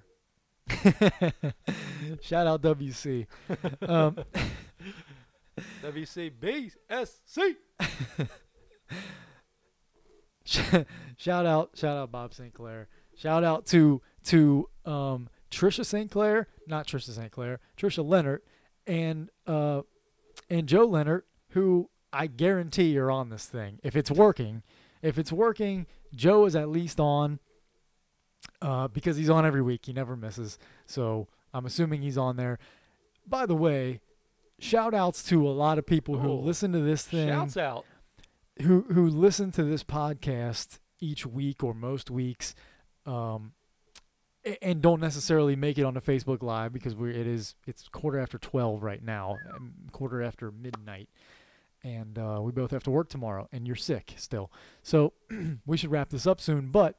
Shout out WC. um,
WCBSC.
shout out, shout out Bob Sinclair. Shout out to to um, Trisha St. Clair, not Trisha St. Clair, Trisha Leonard, and uh, and Joe Leonard, who I guarantee you're on this thing. If it's working, if it's working, Joe is at least on uh, because he's on every week. He never misses. So I'm assuming he's on there. By the way, shout outs to a lot of people who
Oh,
listen to this thing
Shouts out.
who who listen to this podcast each week or most weeks, um, and don't necessarily make it on the Facebook Live because we it is it's quarter after twelve right now, um, quarter after midnight, and uh, we both have to work tomorrow, and you're sick still, so we should wrap this up soon. But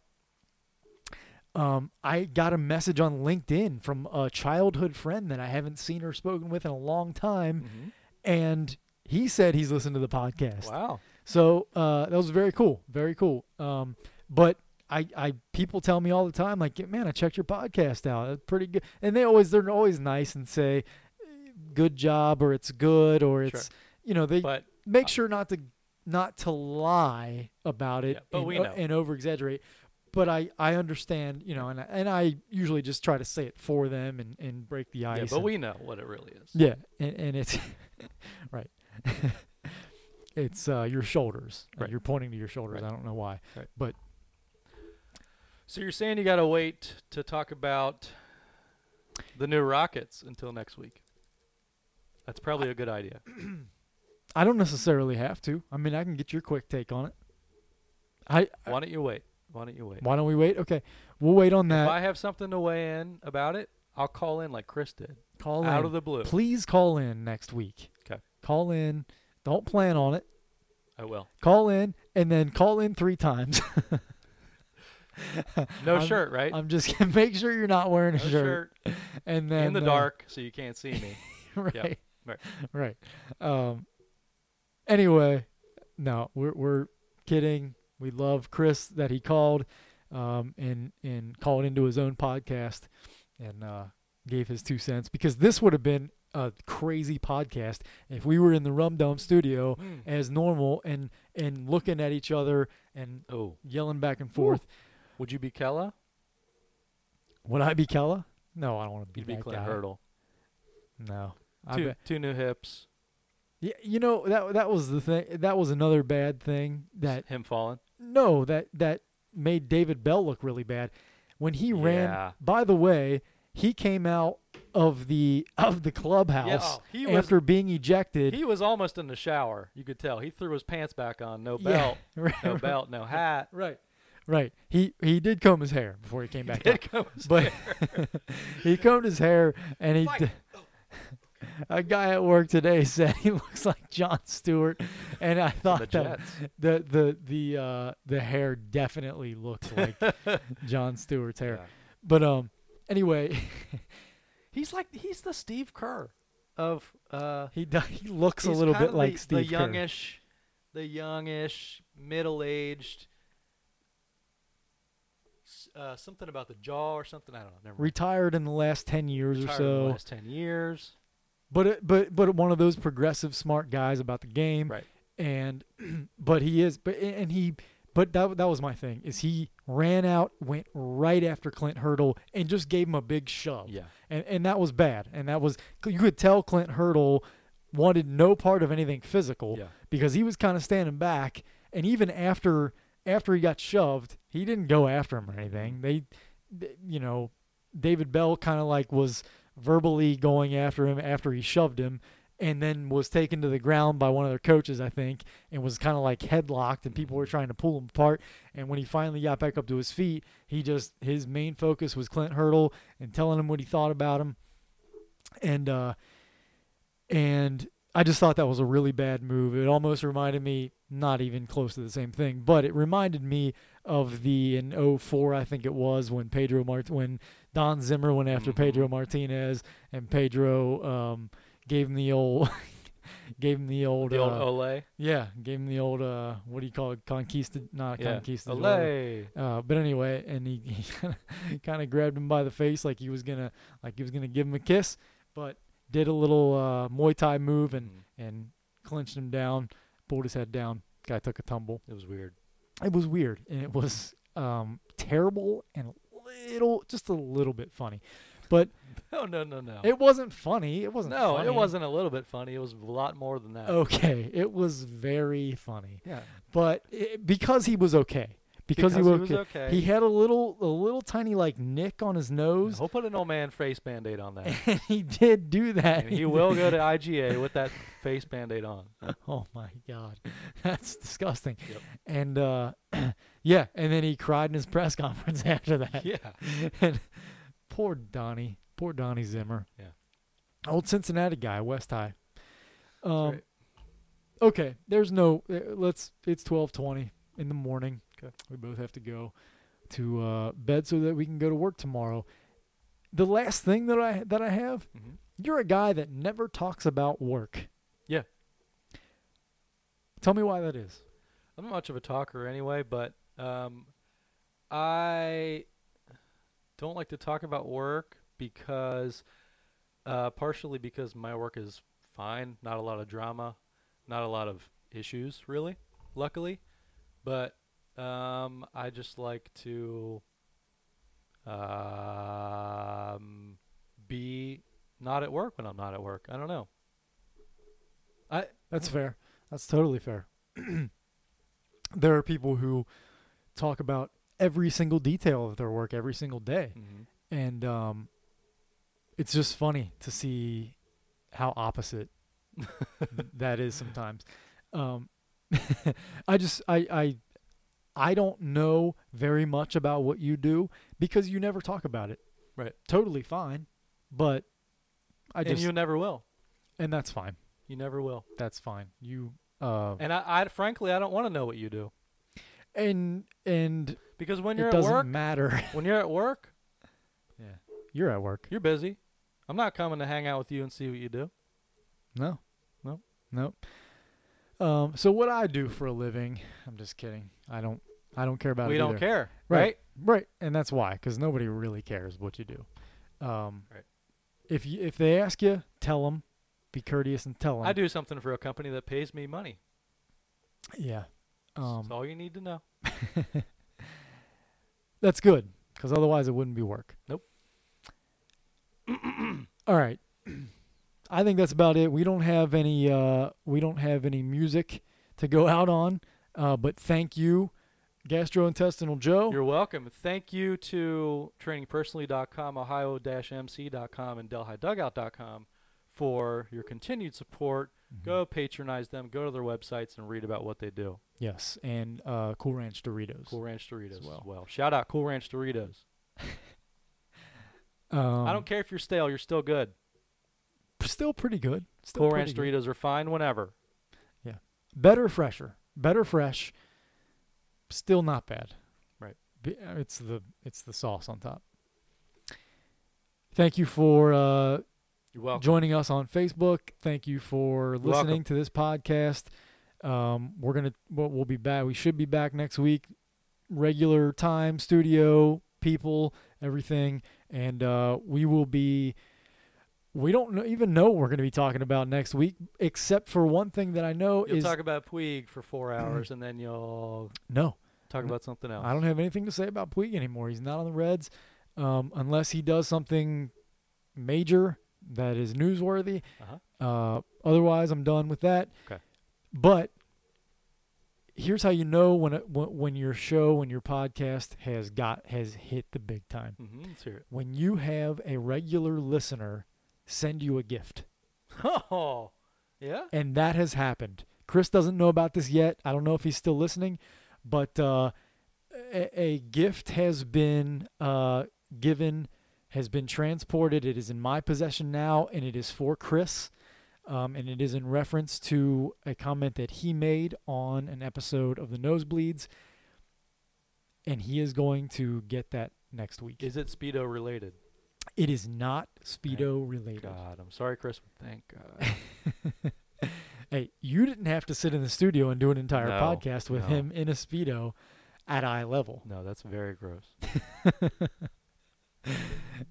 um, I got a message on LinkedIn from a childhood friend that I haven't seen or spoken with in a long time,
Mhm.
and he said he's listened to the podcast.
Wow.
So uh, that was very cool, very cool. Um, but I, I, people tell me all the time, like, man, I checked your podcast out. It's pretty good, and they always, they're always nice and say, good job, or it's good, or it's,
Sure.
you know, they
But
make sure not to, not to lie about it
Yeah, but
and,
know.
and over exaggerate. But I, I understand, you know, and I, and I usually just try to say it for them and, and break the ice.
yeah, but
and-
we know what it really is.
yeah, and, and it's right. it's uh, your shoulders.
Right.
You're pointing to your shoulders.
Right.
I don't know why.
Right.
But
So you're saying you got to wait to talk about the new Rockets until next week? That's probably a good idea.
I don't necessarily have to. I mean, I can get your quick take on it. I
Why don't you wait? Why don't you wait?
why don't we wait? Okay, we'll wait on that. If.
I have something to weigh in about it, I'll call in like Chris did,
call in
out
in.
of the blue.
Please call in next week.
'Kay.
Call in. Don't plan on it.
I will.
Call in and then call in three times.
No
I'm-
shirt, right?
I'm just gonna make sure you're not wearing a
no
shirt.
shirt.
And then
in the
uh,
dark, so you can't see me.
right.
right.
Right. Um. Anyway, no, we're we're kidding. We love Chris that he called, um, and and called into his own podcast, and uh, gave his two cents because this would have been a crazy podcast if we were in the Rum Dome studio
Mm.
as normal and and looking at each other and
Oh,
yelling back and forth.
would you be Kela?
Would I be Kela? No, I don't want to be
You'd be
that
Clint
guy.
Hurdle.
No.
Two, two new hips.
Yeah, you know that that was the thing. That was another bad thing that
Him falling.
No that that made David Bell look really bad when he
Yeah.
ran. By the way, he came out of the of the clubhouse
Yeah, oh, he was-
after being ejected.
He was almost in the shower. You could tell. He threw his pants back on. No
Yeah,
belt.
right,
No
right,
belt. No hat.
Right, right. He he did comb his hair before he came back
Did
out,
come his
but he combed his hair and he. D- oh. a guy at work today said he looks like Jon Stewart, and I
the
thought that the the the uh, the hair definitely looked like Jon Stewart's hair.
Yeah.
But um, anyway,
He's like he's the Steve Kerr of uh
he do- he looks a little bit like
the,
Steve
the
Kerr.
youngish the youngish middle-aged uh, something about the jaw or something I don't know never.
Retired in the last ten years
Retired
or
in the
so.
last 10 years
But uh, but but one of those progressive smart guys about the game.
right
And but he is but and he but that that was my thing is he ran out went right after Clint Hurdle and just gave him a big shove.
yeah
and and that was bad. And that was you could tell Clint Hurdle wanted no part of anything physical
yeah
because he was kind of standing back. And even after after he got shoved, he didn't go after him or anything. They, th- you know, David Bell kind of like was verbally going after him after he shoved him, and then was taken to the ground by one of their coaches, I think, and was kind of like headlocked, and people were trying to pull him apart. And when he finally got back up to his feet, he just his main focus was Clint Hurdle and telling him what he thought about him, and uh, and I just thought that was a really bad move. It almost reminded me, not even close to the same thing, but it reminded me of the in 04, I think it was, when Pedro Mart when Don Zimmer went after
Mhm.
Pedro Martinez and Pedro um, gave him the old gave him the old,
The old
uh,
Olay.
yeah, gave him the old uh, what do you call it? Conquista not
Yeah.
conquista.
Olay.
Uh, but anyway, and he, he kind of grabbed him by the face like he was gonna like he was gonna give him a kiss, but did a little uh, Muay Thai move and
Mhm.
and clinched him down, pulled his head down. Guy took a tumble.
It was weird.
It was weird and it was um, terrible and a little, just a little bit funny, but
No, no, no, no.
it wasn't funny. It wasn't.
no,
funny.
it wasn't a little bit funny. It was a lot more than that.
Okay, it was very funny,
yeah.
but it, because he was okay, because, he, was
he was
okay, he had a little, a little tiny like nick on his nose.
We'll put an old man face band aid on that.
and he did do that.
and he will go to IGA with that face band aid on.
Oh my god, that's disgusting.
Yep.
And uh, yeah, and then he cried in his press conference after that.
Yeah.
and poor Donnie, poor Donnie Zimmer.
Yeah.
Old Cincinnati guy, West High. Um, okay, there's no. uh, Let's. It's twelve twenty in the morning.
Okay.
We both have to go to uh, bed so that we can go to work tomorrow. The last thing that I that I have
hmm
you're a guy that never talks about work.
Yeah.
Tell me why that is.
I'm not much of a talker anyway, but um, I don't like to talk about work because, uh, partially because my work is fine, not a lot of drama, not a lot of issues, really, luckily. But um, I just like to um, be not at work when I'm not at work. I don't know. I
That's fair. That's totally fair. there are people who talk about every single detail of their work every single day,
mhm.
and um, it's just funny to see how opposite that is sometimes. Um, I just I I I don't know very much about what you do because you never talk about it.
Right.
Totally fine, but I just and
you never will.
and that's fine.
You never will.
That's fine. You uh
And I, I frankly, I don't want to know what you do
and and
because when you're at
doesn't
work,
matter.
when you're at work,
yeah. You're at work.
you're busy. I'm not coming to hang out with you and see what you do.
No.
Nope.
Nope. Um so what I do for a living, I'm just kidding. I don't I don't care about
we
it
don't
either.
care,
Right.
right?
Right, and that's why, because nobody really cares what you do. Um,
Right.
If you if they ask you, tell them. Be courteous and tell them.
I do something for a company that pays me money.
Yeah.
That's
Um,
all you need to know.
that's good, because otherwise it wouldn't be work.
Nope.
All right. I think that's about it. We don't have any. Uh, we don't have any music to go out on. Uh, but thank you, gastrointestinal Joe.
You're welcome. Thank you to trainingpersonally.com, ohio-mc.com, and delhidugout.com for your continued support.
Mm-hmm.
Go patronize them. Go to their websites and read about what they do.
Yes, and uh, Cool Ranch Doritos.
Cool Ranch Doritos as
well.
well. Shout out Cool Ranch Doritos.
Um,
I don't care if you're stale. You're still good.
Still pretty good. Still
Cool Ranch. Doritos are fine whenever.
Yeah, better fresher. Better fresh. Still not bad.
Right.
Uh, it's the it's the sauce on top. Thank you for uh, joining us on facebook. Thank you for listening to this podcast. Um, we're gonna we'll, we'll be back. We should be back next week. Regular time studio people everything. And uh, we will be we don't know, even know what we're going to be talking about next week except for one thing that i know
You'll
is
talk about Puig for four hours, and then you'll
no
talk about something else.
I don't have anything to say about Puig anymore. He's not on the Reds um, unless he does something major that is newsworthy.
Uh-huh.
Uh, otherwise, I'm done with that.
Okay.
But here's how you know when it, when when your show, when your podcast has got has hit the big time.
Mm-hmm. Let's hear it.
When you have a regular listener send you a gift.
Oh, Yeah.
and that has happened. Chris doesn't know about this yet. I don't know if he's still listening, but uh, a, a gift has been uh, given, has been transported. It is in my possession now, and it is for Chris. Um, and it is in reference to a comment that he made on an episode of the Nosebleeds, and he is going to get that next week.
Is it Speedo related?
It is not Speedo related.
God, I'm sorry, Chris. Thank God.
Hey, you didn't have to sit in the studio and do an entire
No,
podcast with
no.
him in a speedo at eye level.
no, that's very gross.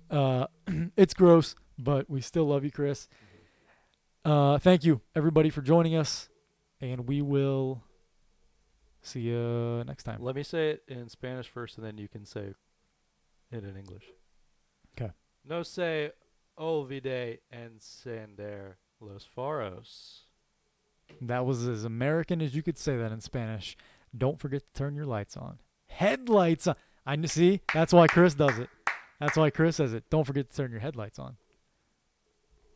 Uh, it's gross, but we still love you, Chris. Uh, thank you, everybody, for joining us, and we will see you next time.
Let me say it in Spanish first, and then you can say it in English. No se olvide encender los faros.
That was as American as you could say that in Spanish. Don't forget to turn your lights on. Headlights on. I see. That's why Chris does it. That's why Chris says it. Don't forget to turn your headlights on.